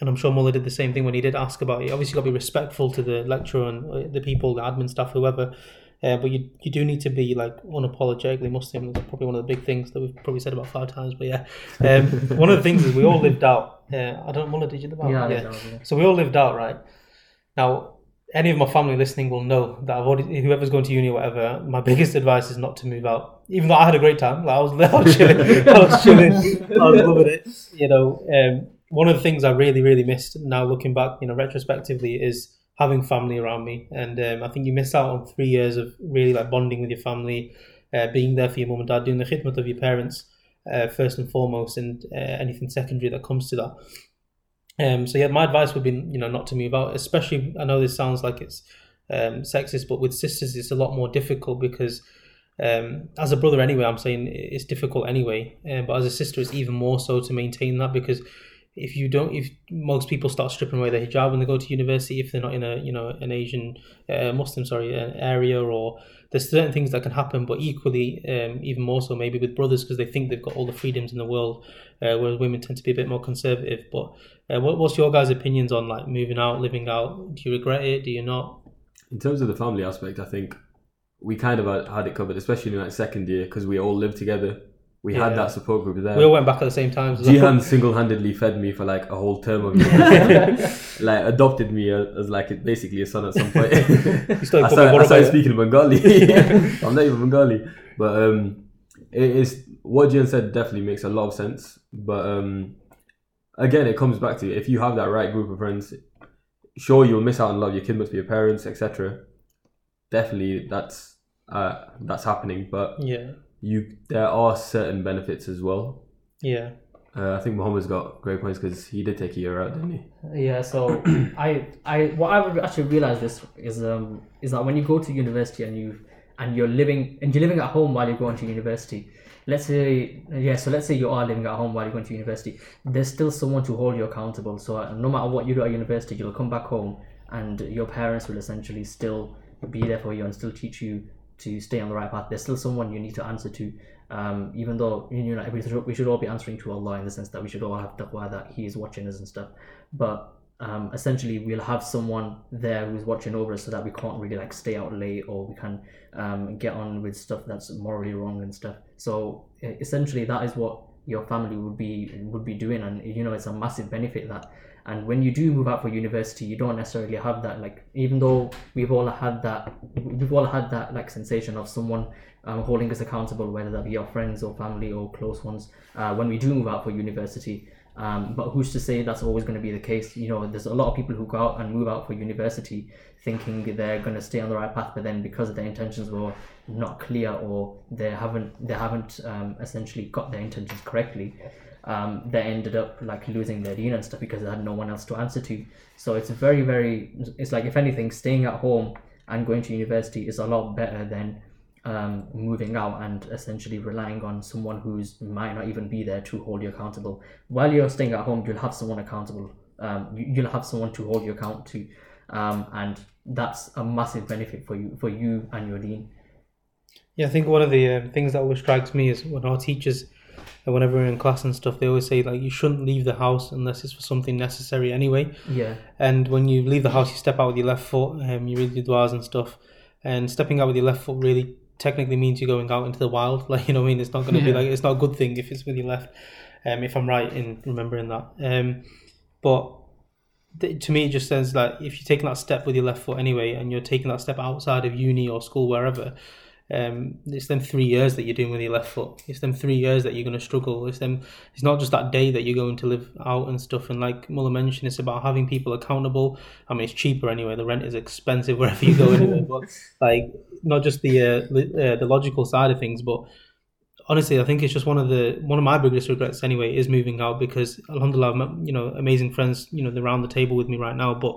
and I'm sure Mullah did the same thing when he did ask about it. Obviously, got to be respectful to the lecturer and uh, the people, the admin staff, whoever. Uh, but you you do need to be like unapologetically Muslim. That's probably one of the big things that we've probably said about five times. But yeah, um, one of the things is we all lived out. Uh, I don't Mullah, did you live out? Yeah, lived out, yeah. So we all lived out, right? Now, any of my family listening will know that I've already, whoever's going to uni or whatever, my biggest advice is not to move out. Even though I had a great time, like I was, I was chilling, I was chilling, I was loving it. You know, um, one of the things I really, really missed now looking back, you know, retrospectively, is having family around me. And um, I think you miss out on three years of really like bonding with your family, uh, being there for your mum and dad, doing the khidmat of your parents uh, first and foremost, and uh, anything secondary that comes to that. Um, so yeah, my advice would be you know not to move out. Especially, I know this sounds like it's um, sexist, but with sisters, it's a lot more difficult because um, as a brother, anyway, I'm saying it's difficult anyway. Um, but as a sister, it's even more so to maintain that because if you don't, if most people start stripping away their hijab when they go to university, if they're not in a you know an Asian uh, Muslim sorry uh, area or there's certain things that can happen, but equally, um, even more so maybe with brothers because they think they've got all the freedoms in the world, uh, whereas women tend to be a bit more conservative. But uh, what, what's your guys' opinions on like moving out, living out? Do you regret it? Do you not? In terms of the family aspect, I think we kind of had- it covered, especially in like second year, because we all lived together. We had that support group there. We all went back at the same time. Jihan single-handedly fed me for like a whole term of university. like adopted me as, as like basically a son at some point. I started, I started speaking Bengali. I'm not even Bengali, but um, it is what Jihan said definitely makes a lot of sense. But um, again, it comes back to if you have that right group of friends, sure you'll miss out on love. your kid must be your parents, etc. Definitely, that's uh, that's happening, but Yeah, you there are certain benefits as well. yeah, Uh, I think Muhammad's got great points because he did take a year out, didn't he? Yeah, so I, I, what I would actually realize this is, um, is that when you go to university and you, and you're living, and you're living at home while you're going to university. Let's say, yeah, so let's say you are living at home while you're going to university. There's still someone to hold you accountable. So uh, no matter what you do at university, you'll come back home, and your parents will essentially still be there for you and still teach you to stay on the right path. There's still someone you need to answer to. Um, even though you know we should, we should all be answering to Allah in the sense that we should all have taqwa that He is watching us and stuff. But um, essentially, we'll have someone there who's watching over us so that we can't really like stay out late or we can um, get on with stuff that's morally wrong and stuff. So essentially, that is what your family would be would be doing, and you know it's a massive benefit that. And when you do move out for university, you don't necessarily have that like even though we've all had that we've all had that like sensation of someone um, holding us accountable, whether that be our friends or family or close ones, uh, when we do move out for university. Um, but who's to say that's always going to be the case? You know, there's a lot of people who go out and move out for university thinking they're going to stay on the right path, but then because their intentions were not clear or they haven't they haven't um, essentially got their intentions correctly, um, they ended up like losing their deen and stuff because they had no one else to answer to. So it's very very it's like if anything, staying at home and going to university is a lot better than um, moving out and essentially relying on someone who's might not even be there to hold you accountable. While you're staying at home, you'll have someone accountable. Um, you, you'll have someone to hold you account to, um, and that's a massive benefit for you for you and your deen. Yeah, I think one of the um, things that always strikes me is when our teachers, whenever we're in class and stuff, they always say like you shouldn't leave the house unless it's for something necessary anyway. Yeah, And when you leave the house, you step out with your left foot, um, you read your duas and stuff. And stepping out with your left foot really technically means you're going out into the wild. Like you know, what I mean, it's not going to be like it's not a good thing if it's with your left. Um, if I'm right in remembering that. Um, but th- to me, it just says that if you're taking that step with your left foot anyway, and you're taking that step outside of uni or school, wherever, um, it's them three years that you're doing with your left foot. It's them three years that you're going to struggle. It's them. It's not just that day that you're going to live out and stuff. And like Mullah mentioned, it's about having people accountable. I mean, it's cheaper anyway. The rent is expensive wherever you go anyway. but like, not just the uh, li- uh, the logical side of things, but honestly, I think it's just one of the one of my biggest regrets anyway is moving out because Alhamdulillah, met you know amazing friends you know they're around the table with me right now, but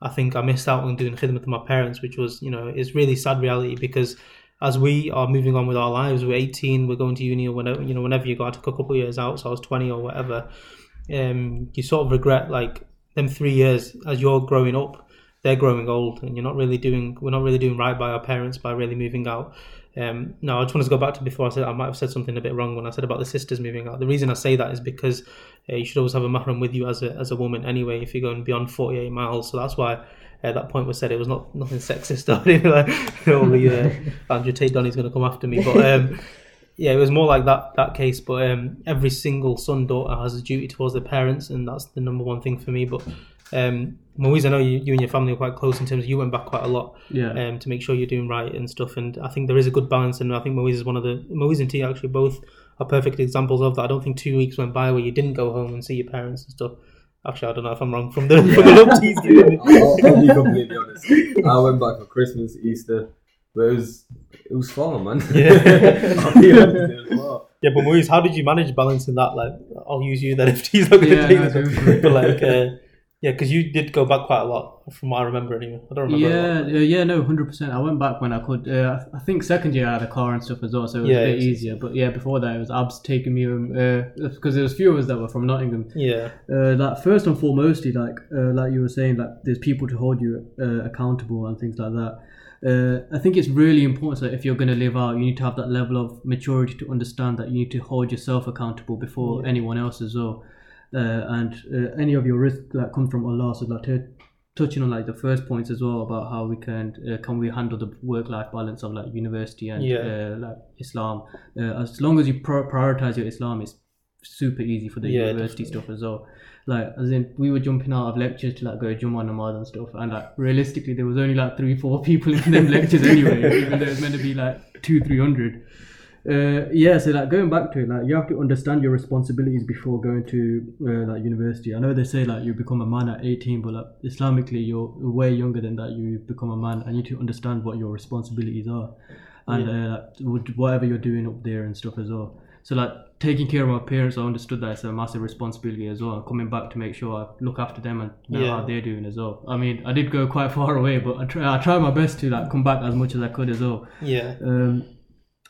I think I missed out on doing khidmat to my parents, which was you know is really sad reality because as we are moving on with our lives, we're 18, we're going to uni or whenever you know whenever you go. I took a couple of years out, so I was 20 or whatever. Um, you sort of regret like them three years as you're growing up. They're growing old, and you're not really doing. We're not really doing right by our parents by really moving out. Um, no, I just wanted to go back to before I said I might have said something a bit wrong when I said about the sisters moving out. The reason I say that is because uh, you should always have a mahram with you as a as a woman anyway if you're going beyond 48 miles. So that's why uh, that point was said. It was not nothing sexist or anything like only uh, Andrew Tate Donny's going to come after me, but. Um, yeah, it was more like that that case. But um, every single son daughter has a duty towards their parents, and that's the number one thing for me. But um, Moiz, I know you, you and your family are quite close in terms of you went back quite a lot Yeah. um, to make sure you're doing right and stuff. And I think there is a good balance, and I think Moiz is one of the Moiz and T actually both are perfect examples of that. I don't think two weeks went by where you didn't go home and see your parents and stuff. Actually, I don't know if I'm wrong from the, from the look he's giving me. I'll, I'll be completely honest. I went back for Christmas, Easter, but it was it was fun, man. Yeah. I'll be honest, it was fun. Yeah, but Moiz, how did you manage balancing that? Like, I'll use you then if he's not going to Yeah, take no, this. go one. for it. But like, uh, yeah, because you did go back quite a lot, from what I remember anyway. I don't remember. Yeah, uh, yeah, no, hundred percent. I went back when I could. Uh, I think second year I had a car and stuff as well, so it was Yeah, a bit easier. But yeah, before that it was Abs taking me home uh, because there was few of us that were from Nottingham. Yeah, Uh, like first and foremostly, like uh, like you were saying, like there's people to hold you uh, accountable and things like that. Uh, I think it's really important that if you're going to live out, you need to have that level of maturity to understand that you need to hold yourself accountable before anyone else as well. Uh, and uh, any of your risk that come from Allah. So like to, touching on like the first points as well about how we can uh, can we handle the work life balance of like university and Yeah. uh, like Islam. Uh, as long as you pro- prioritize your Islam, it's super easy for the Yeah, university stuff as well. Like as in we were jumping out of lectures to like go Jummah namaz and stuff, and like realistically there was only like three four people in them lectures anyway, even though it was meant to be like two three hundred. Uh, yeah, so like going back to it, like you have to understand your responsibilities before going to uh, like university. I know they say like you become a man at eighteen, but like Islamically you're way younger than that. You become a man, and you need to understand what your responsibilities are, and uh, like, whatever you're doing up there and stuff as well. So like taking care of my parents, I understood that it's a massive responsibility as well. Coming back to make sure I look after them and know Yeah. how they're doing as well. I mean, I did go quite far away, but I try I tried my best to like come back as much as I could as well. Yeah. Um,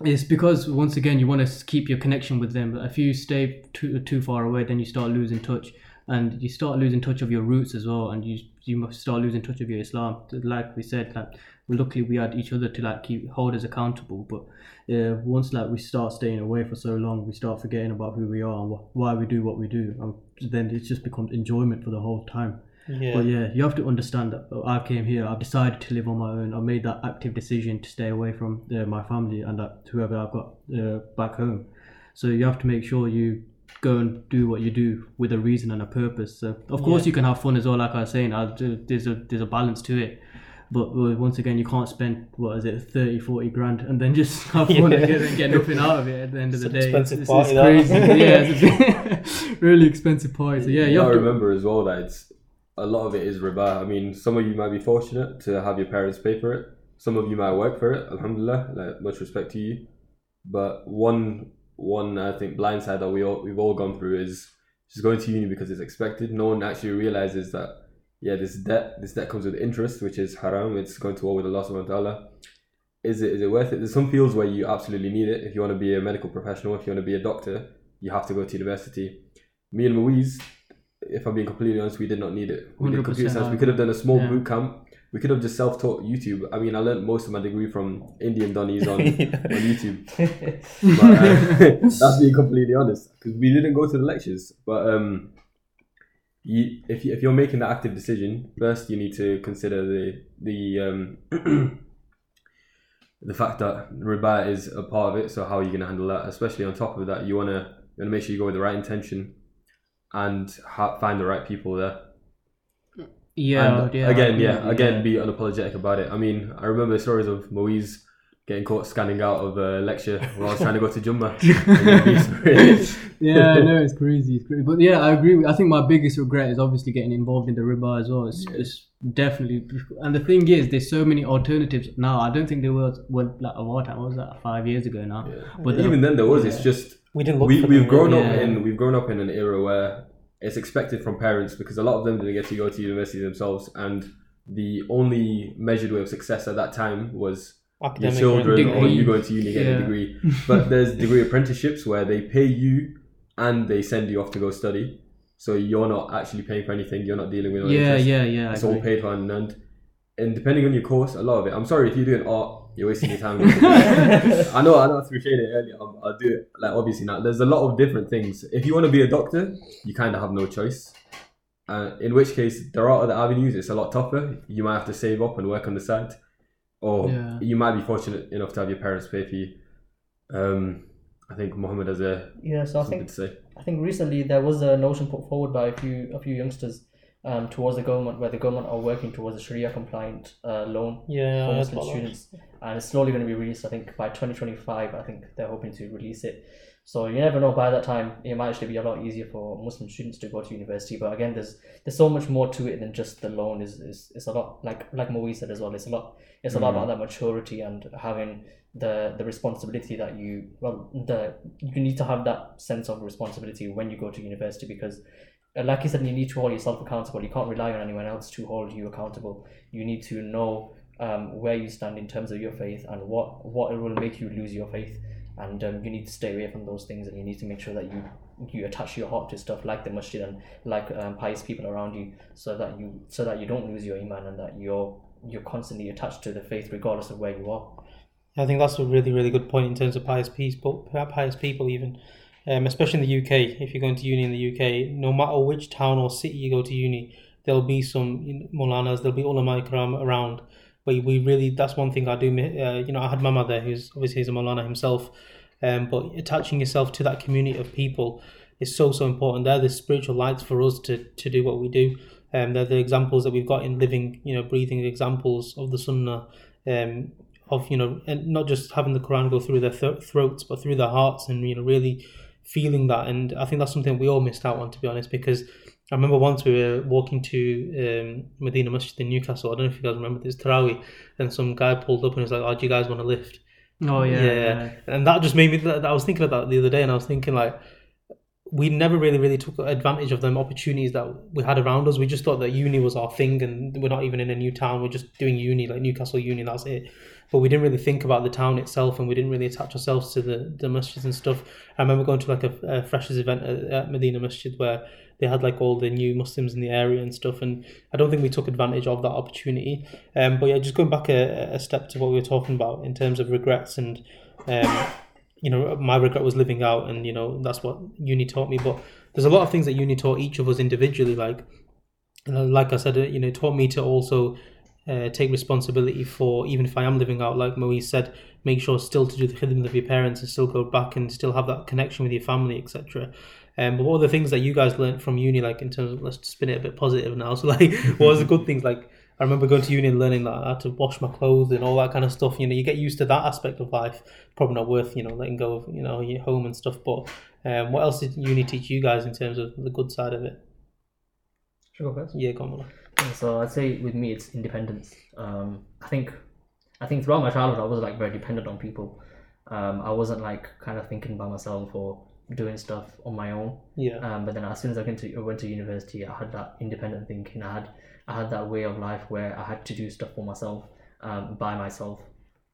it's because once again you want to keep your connection with them. If you stay too too far away, then you start losing touch, and you start losing touch of your roots as well, and you you must start losing touch of your Islam. Like we said, like luckily we had each other to like keep hold us accountable. But uh, once like we start staying away for so long, we start forgetting about who we are and wh- why we do what we do, and then it just becomes enjoyment for the whole time. Yeah. But yeah, you have to understand that I came here. I've decided to live on my own. I made that active decision to stay away from uh, my family and that whoever I've got uh, back home. So you have to make sure you go and do what you do with a reason and a purpose. So of course Yeah. you can have fun as well. Like I was saying, I do, there's a there's a balance to it. But uh, once again, you can't spend what is it, 30, 40 grand, and then just have fun and, get, and get nothing out of it at the end of It's the day. expensive it's, party, it's crazy. yeah, it's a really expensive party. So yeah, you you have gotta to remember as well that it's a lot of it is riba. I mean, some of you might be fortunate to have your parents pay for it. Some of you might work for it. Alhamdulillah, like much respect to you. But one one I think blind side that we all we've all gone through is just going to uni because it's expected. No one actually realizes that yeah, this debt this debt comes with interest, which is haram. It's going to war with Allah subhanahu wa ta'ala. Is it is it worth it? There's some fields where you absolutely need it. If you want to be a medical professional, if you want to be a doctor, you have to go to university. Me and Louise, if I'm being completely honest, we did not need it. We did 100% computer science. We could have done a small Yeah. boot camp. We could have just self-taught YouTube. I mean, I learned most of my degree from Indian Donnies on, on YouTube. But, uh, that's being completely honest because we didn't go to the lectures. But um, you, if you, if you're making that active decision, first you need to consider the the um, the fact that riba is a part of it. So how are you going to handle that? Especially on top of that, you wanna you wanna make sure you go with the right intention and ha- find the right people there. yeah, And oh, yeah. again, yeah, again, be unapologetic about it. I mean, I remember stories of Moiz getting caught scanning out of a lecture while I was trying to go to Jummah. yeah, no, it's crazy. It's crazy. But yeah, I agree. With, I think my biggest regret is obviously getting involved in the riba as well. It's, it's definitely. And the thing is, there's so many alternatives now. I don't think there was when like a while time. What was that? Five years ago now. but even then, there was. It's just We didn't look we we've them, grown up in we've grown up in an era where it's expected from parents because a lot of them didn't get to go to university themselves, and the only measured way of success at that time was your academic children or you going to uni getting Yeah. a degree. But there's degree apprenticeships where they pay you and they send you off to go study. So you're not actually paying for anything. You're not dealing with Yeah, interest. yeah, yeah. It's all paid for and earned. And depending on your course, a lot of it. I'm sorry if you're doing art, you're wasting your time. I know, I know. I at it earlier. I'll, I'll do it. Like obviously now, there's a lot of different things. If you want to be a doctor, you kind of have no choice. Uh, in which case, there are other avenues. It's a lot tougher. You might have to save up and work on the side, or Yeah. you might be fortunate enough to have your parents pay for you. Um, I think Mohammed has a Yeah, so I something think to say. I think recently there was a notion put forward by a few a few youngsters um, towards the government where the government are working towards a Sharia compliant uh, loan Yeah, for Muslim students, and it's slowly going to be released. I think by twenty twenty five, I think they're hoping to release it. So you never know. By that time, it might actually be a lot easier for Muslim students to go to university. But again, there's there's so much more to it than just the loan. Is is it's a lot like like Moe said as well. It's a lot. It's a lot about that maturity and having the the responsibility that you well the you need to have that sense of responsibility when you go to university because like you said, you need to hold yourself accountable. You can't rely on anyone else to hold you accountable. You need to know um, where you stand in terms of your faith and what what will make you lose your faith. And um, you need to stay away from those things, and you need to make sure that you you attach your heart to stuff like the masjid and like um, pious people around you, so that you so that you don't lose your iman and that you're you're constantly attached to the faith regardless of where you are. I think that's a really, really good point in terms of pious people, pious people even, um, especially in the UK. If you're going to uni in the UK, no matter which town or city you go to uni, there'll be some you know, Molanas, there'll be ulama ikram around. But we really, that's one thing I do. Uh, you know, I had Mama there, who's obviously he's a Molana himself, um, but attaching yourself to that community of people is so so important. They're the spiritual lights for us to to do what we do. Um, they're the examples that we've got in living, you know, breathing examples of the Sunnah. Um, of you know, and not just having the Quran go through their th- throats, but through their hearts, and you know, really feeling that. And I think that's something we all missed out on, to be honest, because I remember once we were walking to um, Medina Masjid in Newcastle. I don't know if you guys remember this Tarawih, and some guy pulled up and was like, "Oh, do you guys want a lift?" Oh yeah, yeah, yeah. and that just made me. that- I was thinking about that the other day, and I was thinking like, we never really, really took advantage of them opportunities that we had around us. We just thought that uni was our thing, and we're not even in a new town. We're just doing uni, like Newcastle Uni. That's it. But we didn't really think about the town itself, and we didn't really attach ourselves to the the masjids and stuff. I remember going to like a, a freshers event at, at Medina Masjid where they had like all the new Muslims in the area and stuff, and I don't think we took advantage of that opportunity. Um, but yeah, just going back a, a step to what we were talking about in terms of regrets and um, you know, my regret was living out, and you know that's what uni taught me. But there's a lot of things that uni taught each of us individually. Like, like I said, it, you know, taught me to also uh, take responsibility for even if I am living out. Like Moiz said, make sure still to do the khidmat of your parents and still go back and still have that connection with your family, etc. Um, but what are the things that you guys learned from uni? Like in terms of let's spin it a bit positive now. So like, what was the good things? Like I remember going to uni and learning that I had to wash my clothes and all that kind of stuff. You know, you get used to that aspect of life. Probably not worth you know letting go of you know your home and stuff. But um, what else did uni teach you guys in terms of the good side of it? Should I go first? Yeah, go on. Yeah, So I'd say with me it's independence. Um, I think I think throughout my childhood I was like very dependent on people. Um, I wasn't like kind of thinking by myself or doing stuff on my own. Yeah, Um, but then as soon as I went to, I went to university, I had that independent thinking. I had I had that way of life where I had to do stuff for myself, um, by myself.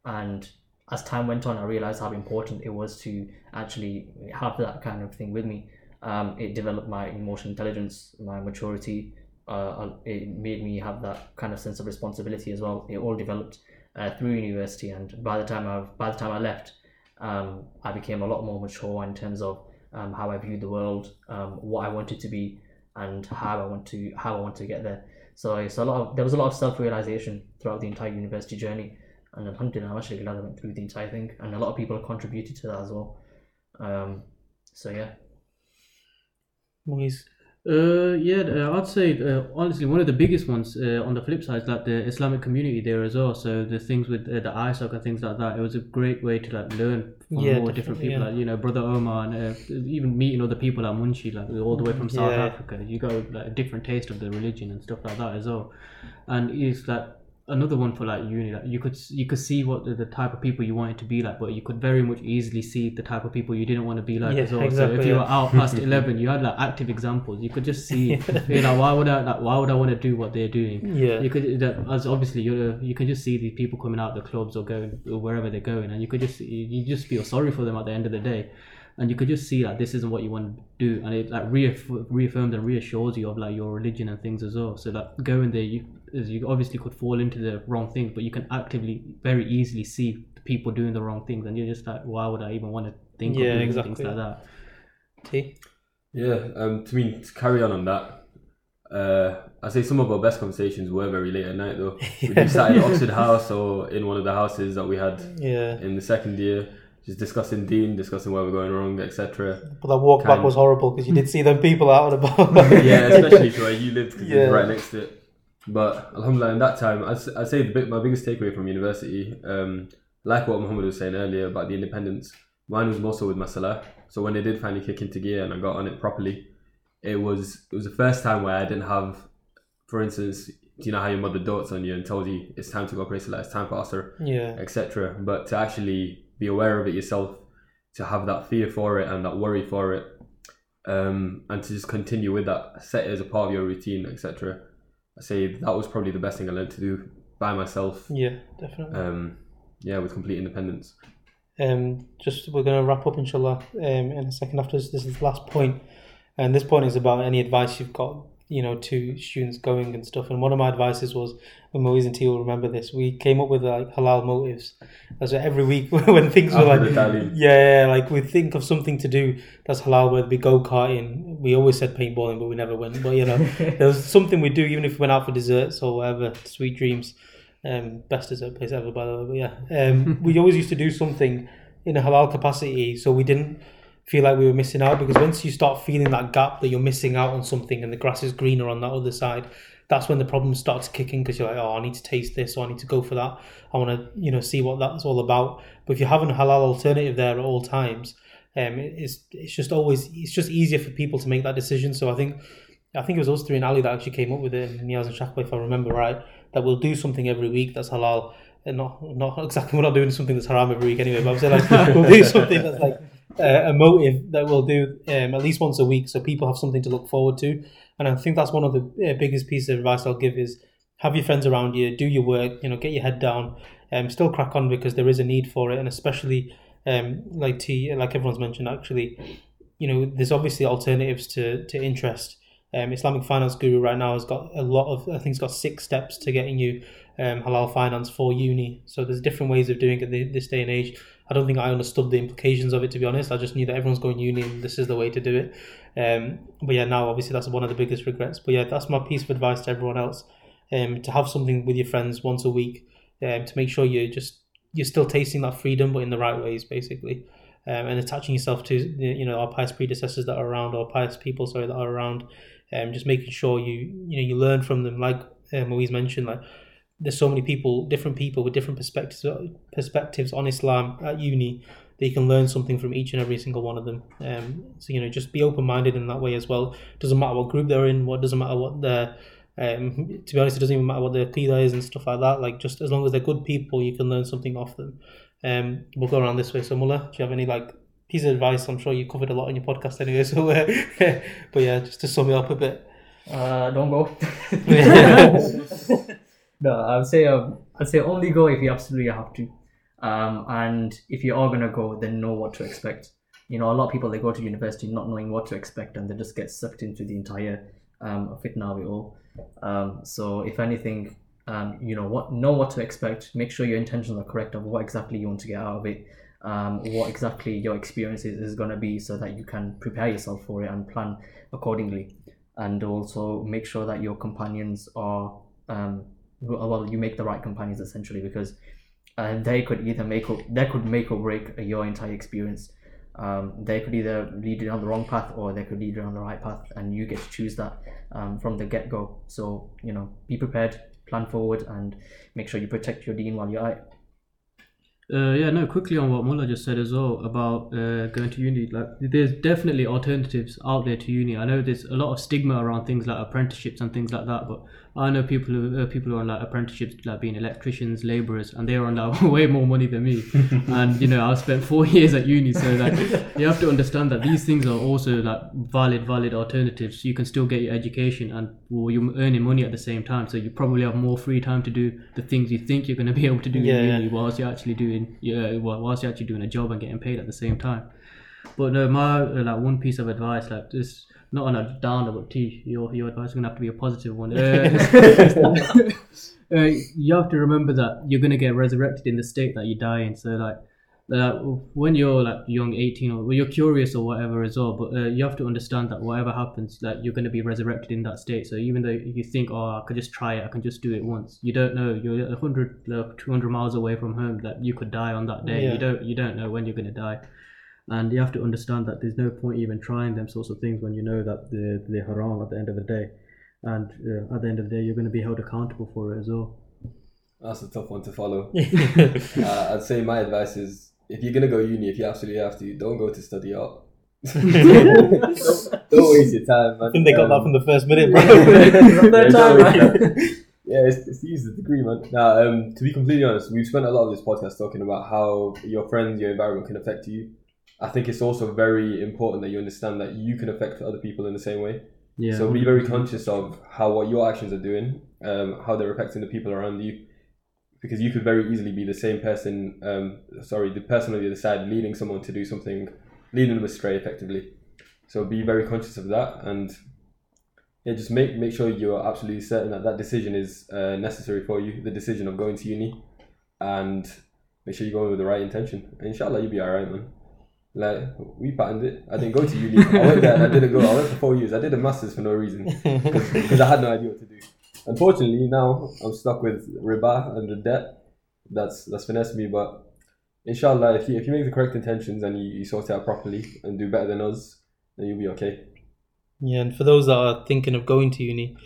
And as time went on, I realized how important it was to actually have that kind of thing with me. Um, it developed my emotional intelligence, my maturity. Uh, it made me have that kind of sense of responsibility as well. It all developed uh, through university, and by the time I by the time I left, um, I became a lot more mature in terms of um, how I viewed the world, um, what I wanted to be, and how I want to how I want to get there. So it's a lot of there was a lot of self realization throughout the entire university journey, and alhamdulillah, I'm actually glad I went through the entire thing, and a lot of people have contributed to that as well. Um, so yeah, Moiz. Uh, yeah, uh, I'd say uh, honestly one of the biggest ones uh, on the flip side is like the Islamic community there as well. So the things with uh, the ISOC and things like that, it was a great way to like learn from Yeah, more different people. yeah. Like you know, brother Omar, and uh, even meeting other people like Munshi, like all the way from South Yeah. Africa. You got like a different taste of the religion and stuff like that as well. And it's like another one for like uni. Like you could you could see what the, the type of people you wanted to be like, but you could very much easily see the type of people you didn't want to be like Yeah, as well. so exactly, if you yeah. were out past eleven, you had like active examples. You could just see, you know, why would I like why would I want to do what they're doing? Yeah, You could, that- as obviously you you can just see these people coming out of the clubs or going or wherever they're going, and you could just you you just feel sorry for them at the end of the day, and you could just see like this isn't what you want to do, and it like reaff- reaffirms and reassures you of like your religion and things as well. So that going there, you as you obviously could fall into the wrong things, but you can actively very easily see people doing the wrong things, and you're just like, why would I even want to think Yeah, of doing exactly. things like that? T. Yeah, um, to me, to carry on on that, uh, I say some of our best conversations were very late at night though. We'd be sat in Oxford House or in one of the houses that we had Yeah, in the second year, just discussing deen, discussing where we're going wrong, etc. but that walk back was horrible because you did see them people out and about. yeah, especially to where you lived because Yeah. you're right next to it. But alhamdulillah, in that time, I'd, I'd say the my biggest takeaway from university, um, like what Muhammad was saying earlier about the independence, mine was more so with my salah. So when they did finally kick into gear and I got on it properly, it was it was the first time where I didn't have, for instance, do you know how your mother dotes on you and tells you it's time to go pray salah, it's time for asr, yeah, etc. But to actually be aware of it yourself, to have that fear for it and that worry for it, um, and to just continue with that, set it as a part of your routine, etc. I say that was probably the best thing I learned to do by myself. yeah, definitely. Um, yeah, with complete independence. Um, just we're going to wrap up, inshallah, um, in a second after this. This is the last point, and this point is about any advice you've got, you know, to students going and stuff. And one of my advices was, and Moiz and T will remember this. We came up with like halal motives. That's every week when things were like, Talim. yeah, like we think of something to do that's halal, whether it be go karting. We always said paintballing, but we never went. But you know, there was something we do, even if we went out for desserts or whatever. Sweet dreams, um, best dessert place ever, by the way. But yeah, um, we always used to do something in a halal capacity, so we didn't feel like we were missing out. Because once you start feeling that gap that you're missing out on something, and the grass is greener on that other side, that's when the problem starts kicking. Because you're like, oh, I need to taste this, or I need to go for that. I want to, you know, see what that's all about. But if you're having a halal alternative there at all times, um, it's it's just always it's just easier for people to make that decision. So I think I think it was us three and Ali that actually came up with it, Niaz and Shakba, if I remember right, that we'll do something every week that's halal, and not not exactly we're not doing something that's haram every week anyway, but I'm like we'll do something that's like a motive that we'll do um, at least once a week, so people have something to look forward to. And I think that's one of the uh, biggest pieces of advice I'll give is have your friends around you, do your work, you know, get your head down, um, still crack on because there is a need for it, and especially um, like to like everyone's mentioned actually, you know, there's obviously alternatives to to interest. Um, Islamic Finance Guru right now has got a lot of, I think it's got six steps to getting you um, halal finance for uni. So there's different ways of doing it this day and age. I don't think I understood the implications of it to be honest. I just knew that everyone's going uni and this is the way to do it. Um, but yeah, now obviously that's one of the biggest regrets. But yeah, that's my piece of advice to everyone else. Um, to have something with your friends once a week, um, to make sure you're just you're still tasting that freedom, but in the right ways, basically. Um, and attaching yourself to you know our pious predecessors that are around or pious people sorry that are around um, just making sure you you know you learn from them like um, Moiz mentioned like there's so many people different people with different perspectives perspectives on Islam at uni that you can learn something from each and every single one of them um, so you know just be open-minded in that way as well doesn't matter what group they're in what doesn't matter what their um, to be honest it doesn't even matter what their aqidah is and stuff like that like just as long as they're good people you can learn something off them um, we'll go around this way so Mullah do you have any like piece of advice. I'm sure you covered a lot in your podcast anyway. So, uh, but yeah, just to sum it up a bit. Uh, don't go. no, I'd say um, I'd say only go if you absolutely have to. Um, and if you are gonna go, then know what to expect. You know, a lot of people they go to university not knowing what to expect, and they just get sucked into the entire um, fitna of it all. Um, so if anything, um, you know what know what to expect. Make sure your intentions are correct of what exactly you want to get out of it um, what exactly your experience is, is going to be so that you can prepare yourself for it and plan accordingly and also make sure that your companions are um, well you make the right companions essentially because uh, they could either make or they could make or break your entire experience um, they could either lead you down the wrong path or they could lead you down the right path and you get to choose that um, from the get-go so you know be prepared plan forward and make sure you protect your deen while you're at uh, yeah, no. Quickly on what Mullah just said as well about uh, going to uni. Like, there's definitely alternatives out there to uni. I know there's a lot of stigma around things like apprenticeships and things like that, but I know people who uh, people who are on like apprenticeships, like being electricians, laborers, and they're on like way more money than me. and you know, I've spent four years at uni, so like you have to understand that these things are also like valid, valid alternatives. You can still get your education, and well, you're earning money at the same time, so you probably have more free time to do the things you think you're going to be able to do Yeah, in yeah. uni, whilst you're actually doing yeah, whilst you're actually doing a job and getting paid at the same time. But no, my uh, like one piece of advice, like just not on a downer, but T, your your advice is gonna have to be a positive one. Uh, uh, you have to remember that you're gonna get resurrected in the state that you die in. So like, uh, when you're like young, eighteen, or well, you're curious or whatever as well, but uh, you have to understand that whatever happens, like you're gonna be resurrected in that state. So even though you think, oh, I could just try it, I can just do it once, you don't know. You're 100, like, 200 miles away from home. That you could die on that day. Yeah. You don't you don't know when you're gonna die and you have to understand that there's no point even trying them sorts of things when you know that they're, they're haram at the end of the day and uh, at the end of the day you're going to be held accountable for it as well That's a tough one to follow. uh, I'd say my advice is if you're gonna go uni, if you absolutely have to, don't go to study art. don't waste your time, man. I think they got Um, that from the first minute, bro. yeah, don't yeah, it's, it's to use the degree, man. Now, um, to be completely honest, we've spent a lot of this podcast talking about how your friends, your environment can affect you. I think it's also very important that you understand that you can affect other people in the same way. yeah So be very conscious of how what your actions are doing, um, how they're affecting the people around you, because you could very easily be the same person. Um, sorry, the person on the other side leading someone to do something, leading them astray effectively. So be very conscious of that, and yeah, just make make sure you're absolutely certain that that decision is uh, necessary for you. The decision of going to uni, and make sure you're going with the right intention. Inshallah, you'll be alright, man. Like we patterned it. I didn't go to uni. I went there and I didn't go. I went for four years. I did a masters for no reason because I had no idea what to do. Unfortunately, now I'm stuck with riba and the debt. That's that's finessed me. But inshallah, if you if you make the correct intentions and you, you sort it out properly and do better than us, then you'll be okay. Yeah, and for those that are thinking of going to uni,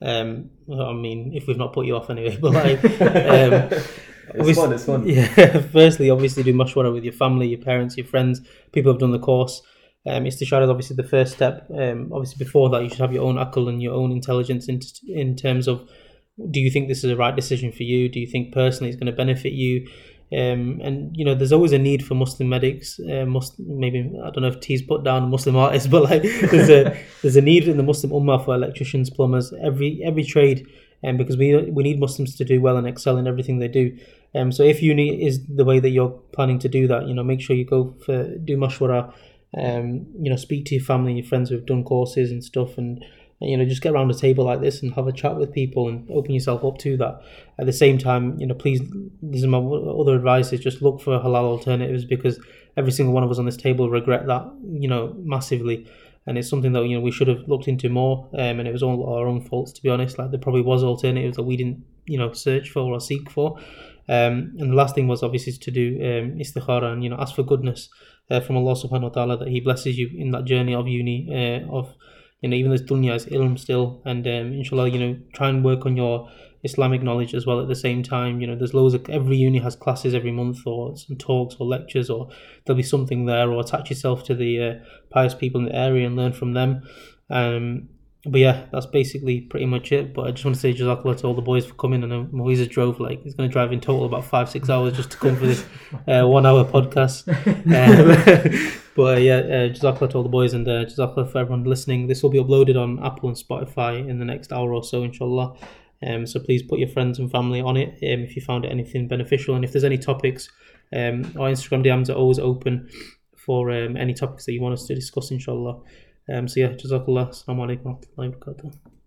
um, I mean, if we've not put you off anyway, but like, um, It's fun. It's fun. Yeah, firstly, obviously, do mashwara with your family, your parents, your friends, people who've done the course. Um, istishara is obviously the first step. Um, obviously, before that, you should have your own akal and your own intelligence in, in terms of do you think this is the right decision for you? Do you think personally it's going to benefit you? Um, and you know, there's always a need for Muslim medics. Uh, Muslim, maybe I don't know if T's put down Muslim artists, but like there's a there's a need in the Muslim ummah for electricians, plumbers, every every trade, and um, because we we need Muslims to do well and excel in everything they do. Um, so if uni is the way that you're planning to do that, you know, make sure you go for do mashwara, um, you know, speak to your family, and your friends who've done courses and stuff, and you know just get around a table like this and have a chat with people and open yourself up to that. At the same time you know please this is my other advice is just look for halal alternatives because every single one of us on this table regret that you know massively. And it's something that you know we should have looked into more um, and it was all our own faults to be honest. Like there probably was alternatives that we didn't you know search for or seek for um, and the last thing was obviously to do um, istikhara and you know ask for goodness uh, from Allah subhanahu wa ta'ala that he blesses you in that journey of uni uh, of you know, even though dunya is ilm still, and um, inshallah, you know, try and work on your Islamic knowledge as well at the same time. You know, there's loads of every uni has classes every month, or some talks or lectures, or there'll be something there, or attach yourself to the uh, pious people in the area and learn from them. Um, but yeah, that's basically pretty much it. But I just want to say jazakallah to all the boys for coming. And Moises drove like he's going to drive in total about five six hours just to come for this uh, one hour podcast. Um, but uh, yeah, uh, jazakallah to all the boys and uh, jazakallah for everyone listening. This will be uploaded on Apple and Spotify in the next hour or so, inshallah. Um, so please put your friends and family on it um, if you found it anything beneficial. And if there's any topics, um, our Instagram DMs are always open for um, any topics that you want us to discuss, inshallah. Um, so yeah, jazakallah. Assalamu alaikum wa rahmatullahi wa barakatuh.